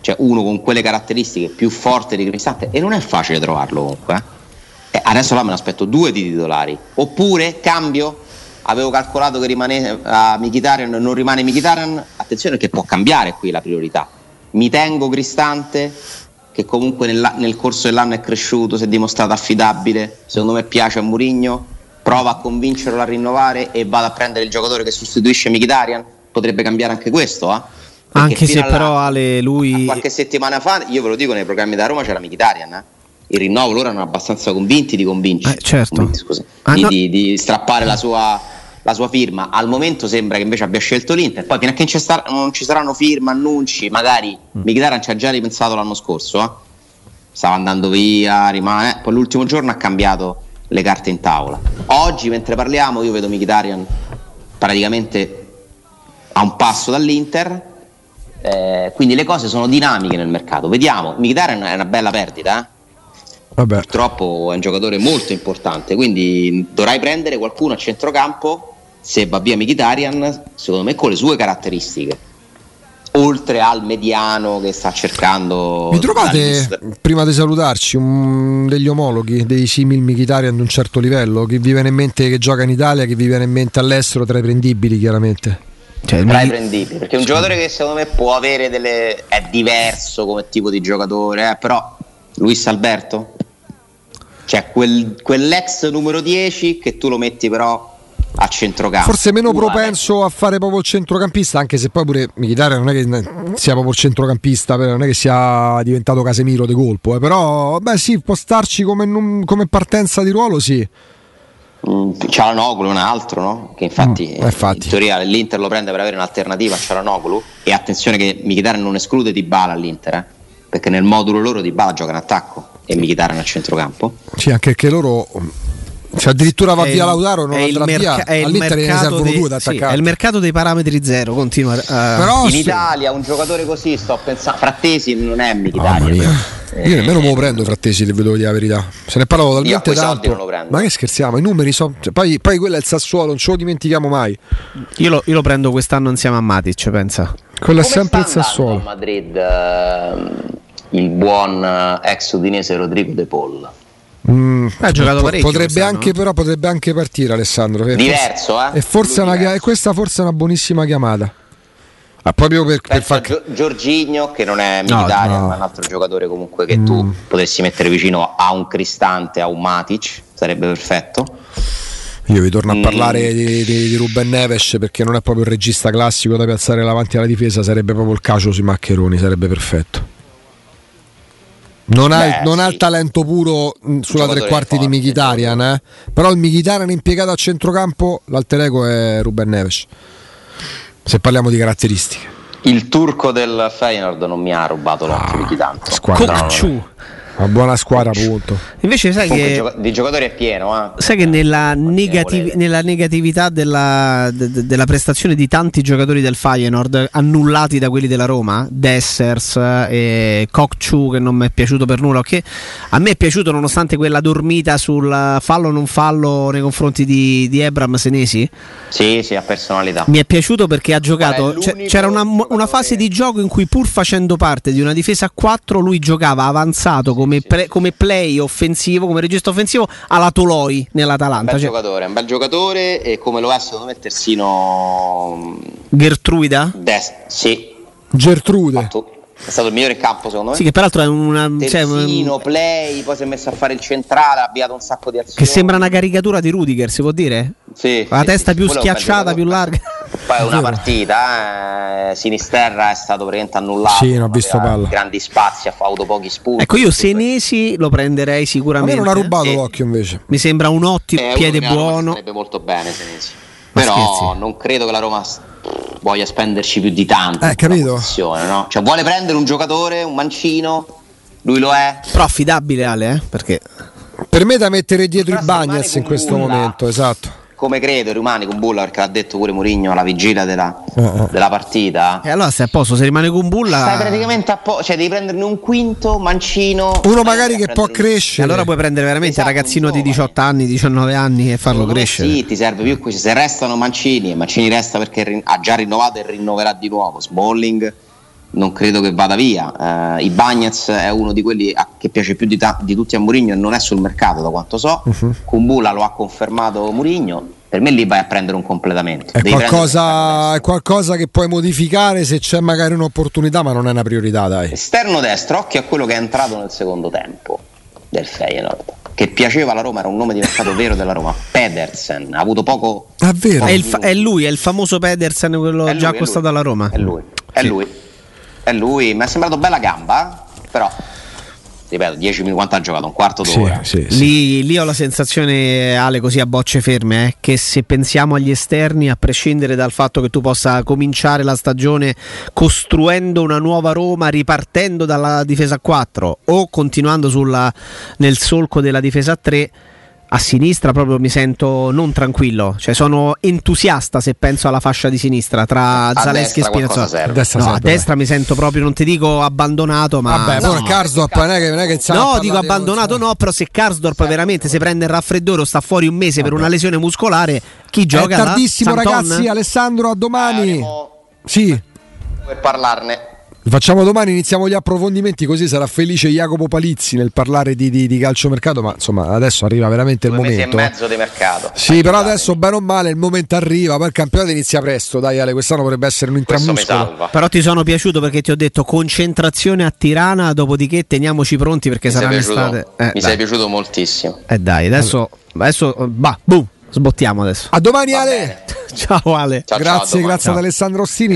[SPEAKER 2] cioè uno con quelle caratteristiche più forti di Cristante, e non è facile trovarlo comunque. eh. Eh, adesso là me ne aspetto due di titolari. Oppure cambio, avevo calcolato che rimane a Mkhitaryan, non rimane Mkhitaryan, attenzione che può cambiare qui la priorità. Mi tengo Cristante, che comunque nella- nel corso dell'anno è cresciuto, si è dimostrato affidabile, secondo me piace a Murigno, prova a convincerlo a rinnovare e vado a prendere il giocatore che sostituisce Mkhitaryan, potrebbe cambiare anche questo, eh?
[SPEAKER 3] Anche se però Ale lui
[SPEAKER 2] qualche settimana fa, io ve lo dico, nei programmi da Roma c'era Mkhitaryan, eh? il rinnovo loro erano abbastanza convinti di convincere,
[SPEAKER 3] Eh, certo.
[SPEAKER 2] convinti, scusa,
[SPEAKER 3] Ah,
[SPEAKER 2] di,
[SPEAKER 3] no.
[SPEAKER 2] di- di strappare la sua, la sua firma. Al momento sembra che invece abbia scelto l'Inter. Poi, fino a che non ci, sta- non ci saranno firme, annunci, magari
[SPEAKER 3] Mm.
[SPEAKER 2] Mkhitaryan ci ha già ripensato l'anno scorso. eh. Stava andando via, rimane. eh, Poi l'ultimo giorno ha cambiato le carte in tavola. Oggi, mentre parliamo, io vedo Mkhitaryan praticamente a un passo dall'Inter. eh, quindi le cose sono dinamiche nel mercato. Vediamo, Mkhitaryan è una bella perdita. eh.
[SPEAKER 1] Vabbè.
[SPEAKER 2] Purtroppo è un giocatore molto importante, quindi dovrai prendere qualcuno a centrocampo se va via Mkhitaryan, secondo me con le sue caratteristiche. Oltre al mediano che sta cercando
[SPEAKER 1] Mi trovate, prima di salutarci, un- degli omologhi, dei simil Mkhitaryan di un certo livello? Chi vi viene in mente che gioca in Italia, chi vi viene in mente all'estero, tra i prendibili chiaramente?
[SPEAKER 3] cioè,
[SPEAKER 2] tra i
[SPEAKER 3] mi-
[SPEAKER 2] prendibili, perché è un giocatore che secondo me può avere delle è diverso come tipo di giocatore, eh, però Luis Alberto cioè quel- quell'ex numero 10 che tu lo metti però a centrocampo.
[SPEAKER 1] Forse meno
[SPEAKER 2] Uguale.
[SPEAKER 1] propenso a fare proprio il centrocampista, anche se poi pure Mkhitaryan non è che sia proprio il centrocampista, non è che sia diventato Casemiro di colpo, eh, però beh sì, può starci come, come partenza di ruolo, sì.
[SPEAKER 2] Mm, Cialanoglu è un altro, no? Che infatti,
[SPEAKER 1] Mm, infatti.
[SPEAKER 2] in teoria l'Inter lo prende per avere un'alternativa a Cialanoglu. E attenzione che Mkhitaryan non esclude Di Bala all'Inter, eh? perché nel modulo loro Di Bala gioca in attacco e Mkhitaryan a centrocampo.
[SPEAKER 1] Sì, anche che loro Se addirittura va
[SPEAKER 3] È
[SPEAKER 1] via
[SPEAKER 3] il-
[SPEAKER 1] Lautaro non
[SPEAKER 3] è
[SPEAKER 1] andrà
[SPEAKER 3] merca-
[SPEAKER 1] via.
[SPEAKER 3] è il
[SPEAKER 1] All'Inter ne
[SPEAKER 3] mercato
[SPEAKER 1] servono
[SPEAKER 3] dei-
[SPEAKER 1] due da
[SPEAKER 3] sì,
[SPEAKER 1] attaccare.
[SPEAKER 3] è il mercato dei parametri zero, continua. eh,
[SPEAKER 1] Però
[SPEAKER 2] In
[SPEAKER 1] sì.
[SPEAKER 2] Italia un giocatore così, sto pensando, Frattesi non è Mkhitaryan.
[SPEAKER 1] mia. Io nemmeno me lo prendo frattesi, se vedo la verità. Se ne è
[SPEAKER 2] a
[SPEAKER 1] talmente tanto. Ma che scherziamo? I numeri sono. cioè, poi, poi quello è il Sassuolo, non ce lo dimentichiamo mai.
[SPEAKER 3] Io lo, io lo prendo quest'anno insieme a Matic, pensa.
[SPEAKER 1] Quello è
[SPEAKER 2] Come
[SPEAKER 1] sempre il Sassuolo.
[SPEAKER 2] a Madrid ehm, il buon eh, ex udinese Rodrigo De Paul.
[SPEAKER 1] Mm,
[SPEAKER 3] Ha giocato parecchio
[SPEAKER 1] potrebbe anche,
[SPEAKER 3] eh.
[SPEAKER 1] però potrebbe anche partire Alessandro.
[SPEAKER 2] Diverso,
[SPEAKER 1] forse,
[SPEAKER 2] eh?
[SPEAKER 1] E forse una,
[SPEAKER 2] diverso.
[SPEAKER 1] e questa forse è una buonissima chiamata. Ah, proprio per, per far.
[SPEAKER 2] Gio- Giorginio che non è
[SPEAKER 1] No,
[SPEAKER 2] militare,
[SPEAKER 1] no.
[SPEAKER 2] ma è un altro giocatore comunque che tu
[SPEAKER 1] Mm.
[SPEAKER 2] potresti mettere vicino a un Cristante, a un Matic, sarebbe perfetto.
[SPEAKER 1] Io vi torno a
[SPEAKER 2] Mm.
[SPEAKER 1] parlare di, di, di Ruben Neves perché non è proprio il regista classico da piazzare davanti alla difesa, sarebbe proprio il cacio sui maccheroni, sarebbe perfetto. Non, ha, il-
[SPEAKER 2] Beh,
[SPEAKER 1] non ha
[SPEAKER 2] sì.
[SPEAKER 1] il talento puro mh, sulla tre quarti di Mkhitaryan, eh? però il Mkhitaryan impiegato a centrocampo, l'alter ego è Ruben Neves. Se parliamo di caratteristiche.
[SPEAKER 2] Il turco del Feyenoord non mi ha rubato l'occhio di tanto.
[SPEAKER 1] squadra.
[SPEAKER 3] Kokchu.
[SPEAKER 1] Una buona squadra, punto.
[SPEAKER 3] Invece sai
[SPEAKER 2] Comunque
[SPEAKER 3] che...
[SPEAKER 2] gioca- di giocatori è pieno, eh.
[SPEAKER 3] Sai che nella, negati- nella negatività della, de- de- della prestazione di tanti giocatori del Feyenoord annullati da quelli della Roma, Dessers e Kokchu che non mi è piaciuto per nulla, che a me è piaciuto nonostante quella dormita sul fallo o non fallo nei confronti di, di Ebram Senesi,
[SPEAKER 2] Sì, sì, ha personalità.
[SPEAKER 3] mi è piaciuto perché ha giocato,
[SPEAKER 2] Guarda, è
[SPEAKER 3] c'è-
[SPEAKER 2] l'unico
[SPEAKER 3] c'era una, una fase di gioco in cui pur facendo parte di una difesa a 4 lui giocava avanzato come,
[SPEAKER 2] sì.
[SPEAKER 3] pre- come play offensivo, come registro offensivo alla Toloi
[SPEAKER 2] Un
[SPEAKER 3] nell'Atalanta.
[SPEAKER 2] bel
[SPEAKER 3] Cioè,
[SPEAKER 2] giocatore, un bel giocatore e come lo è secondo me terzino mm,
[SPEAKER 3] Gertruida?
[SPEAKER 2] dest- sì,
[SPEAKER 1] Gertrude.
[SPEAKER 2] fatto- è stato il migliore in campo secondo me.
[SPEAKER 3] Sì, che peraltro è una. cioè,
[SPEAKER 2] Terzino,
[SPEAKER 3] un-
[SPEAKER 2] play, poi si è messo a fare il centrale, ha avviato un sacco di azioni.
[SPEAKER 3] che sembra una caricatura di Rudiger, si può dire?
[SPEAKER 2] Sì,
[SPEAKER 3] La
[SPEAKER 2] sì,
[SPEAKER 3] testa
[SPEAKER 2] sì,
[SPEAKER 3] più
[SPEAKER 2] un
[SPEAKER 3] schiacciata, più larga.
[SPEAKER 2] Poi è una partita, eh, Sinisterra è stato praticamente annullato.
[SPEAKER 1] Sì, non ho visto palla.
[SPEAKER 2] Grandi spazi, ha avuto pochi spunti.
[SPEAKER 3] Ecco, io Senesi lo prenderei
[SPEAKER 1] A me
[SPEAKER 3] sicuramente.
[SPEAKER 1] non ha rubato
[SPEAKER 2] Sì.
[SPEAKER 1] l'occhio invece.
[SPEAKER 3] Mi sembra un ottimo
[SPEAKER 2] uno
[SPEAKER 3] piede buono.
[SPEAKER 2] Sarebbe molto bene Senesi.
[SPEAKER 3] Ma
[SPEAKER 2] Però
[SPEAKER 3] scherzi.
[SPEAKER 2] non credo che la Roma voglia spenderci più di tanto.
[SPEAKER 1] Eh, capito?
[SPEAKER 2] no? Cioè vuole prendere un giocatore, un mancino, lui lo è.
[SPEAKER 3] Però affidabile, Ale, eh? Perché
[SPEAKER 1] Per me da mettere dietro i Bagnets in questo
[SPEAKER 2] nulla.
[SPEAKER 1] momento, esatto.
[SPEAKER 2] Come credo, rimani con Bulla perché l'ha detto pure Mourinho alla vigilia della,
[SPEAKER 1] Eh, eh.
[SPEAKER 2] della partita.
[SPEAKER 3] E allora stai a posto, se rimane con Bulla.
[SPEAKER 2] Stai praticamente a po', cioè devi prenderne un quinto, mancino.
[SPEAKER 1] Uno magari che può
[SPEAKER 2] prendere un-
[SPEAKER 3] E
[SPEAKER 1] crescere.
[SPEAKER 3] allora puoi prendere veramente
[SPEAKER 2] Esatto,
[SPEAKER 3] un ragazzino di
[SPEAKER 2] giovane.
[SPEAKER 3] 18 anni, 19 anni e farlo crescere.
[SPEAKER 2] Sì, ti serve più così. Se restano Mancini e Mancini resta perché ha già rinnovato e rinnoverà di nuovo. Smalling non credo che vada via. Eh, I Bagnets è uno di quelli a- che piace più di, ta- di tutti a Mourinho e non è sul mercato da quanto so.
[SPEAKER 1] Mhm.
[SPEAKER 2] Kumbula lo ha confermato Mourinho. Per me lì vai a prendere un completamento.
[SPEAKER 1] È qualcosa,
[SPEAKER 2] un
[SPEAKER 1] è qualcosa che puoi modificare se c'è magari un'opportunità, ma non è una priorità, dai.
[SPEAKER 2] Esterno destro, occhio a quello che è entrato nel secondo tempo del Feyenoord. Che piaceva alla Roma, era un nome di mercato vero della Roma. Pedersen, ha avuto poco.
[SPEAKER 1] È vero.
[SPEAKER 3] È, il fa- è lui, è il famoso Pedersen, quello
[SPEAKER 2] È lui,
[SPEAKER 3] già accostato alla Roma.
[SPEAKER 2] È lui, è
[SPEAKER 3] Sì.
[SPEAKER 2] lui, è lui. Mi è sembrato bella gamba, però ripeto, 10 minuti quanto ha giocato? Un quarto
[SPEAKER 1] Sì,
[SPEAKER 2] d'ora.
[SPEAKER 1] sì, sì.
[SPEAKER 3] Lì, lì ho la sensazione, Ale, così a bocce ferme, eh, che se pensiamo agli esterni, a prescindere dal fatto che tu possa cominciare la stagione costruendo una nuova Roma, ripartendo dalla difesa a 4 o continuando sulla- nel solco della difesa a 3, a sinistra proprio mi sento non tranquillo, cioè sono entusiasta se penso alla fascia di sinistra tra
[SPEAKER 2] A
[SPEAKER 3] Zaleschi e Spinazzola.
[SPEAKER 1] A destra
[SPEAKER 3] No, a destra mi sento proprio, non ti dico abbandonato, ma
[SPEAKER 1] Vabbè,
[SPEAKER 3] no.
[SPEAKER 1] Karsdorp non è che, non è che
[SPEAKER 3] No, dico
[SPEAKER 1] di-
[SPEAKER 3] abbandonato no, però se Karsdorp veramente si prende il raffreddore o sta fuori un mese per una lesione muscolare, chi
[SPEAKER 1] È
[SPEAKER 3] gioca? là?
[SPEAKER 1] tardissimo, ragazzi. Alessandro, a domani. Sì,
[SPEAKER 2] per parlarne.
[SPEAKER 1] Facciamo domani, iniziamo gli approfondimenti, così sarà felice Jacopo Palizzi nel parlare di, di- di calciomercato, ma insomma adesso arriva veramente il
[SPEAKER 2] Due mesi e
[SPEAKER 1] momento.
[SPEAKER 2] mezzo di mercato.
[SPEAKER 1] Sì, però
[SPEAKER 2] Scusate.
[SPEAKER 1] adesso bene o male il momento arriva, poi il campionato inizia presto, dai Ale, quest'anno potrebbe essere un intramuscolo.
[SPEAKER 3] Però ti sono piaciuto perché ti ho detto concentrazione a Tirana, dopodiché teniamoci pronti perché
[SPEAKER 2] Mi
[SPEAKER 3] sarà l'estate. Eh,
[SPEAKER 2] mi
[SPEAKER 3] dai.
[SPEAKER 2] sei piaciuto moltissimo.
[SPEAKER 3] Eh dai, adesso, adesso bah, boom, sbottiamo adesso.
[SPEAKER 1] A domani
[SPEAKER 2] Va
[SPEAKER 1] Ale.
[SPEAKER 3] Ciao Ale.
[SPEAKER 2] Ciao, ciao,
[SPEAKER 1] grazie,
[SPEAKER 2] domani.
[SPEAKER 1] grazie ad Alessandro Ossini.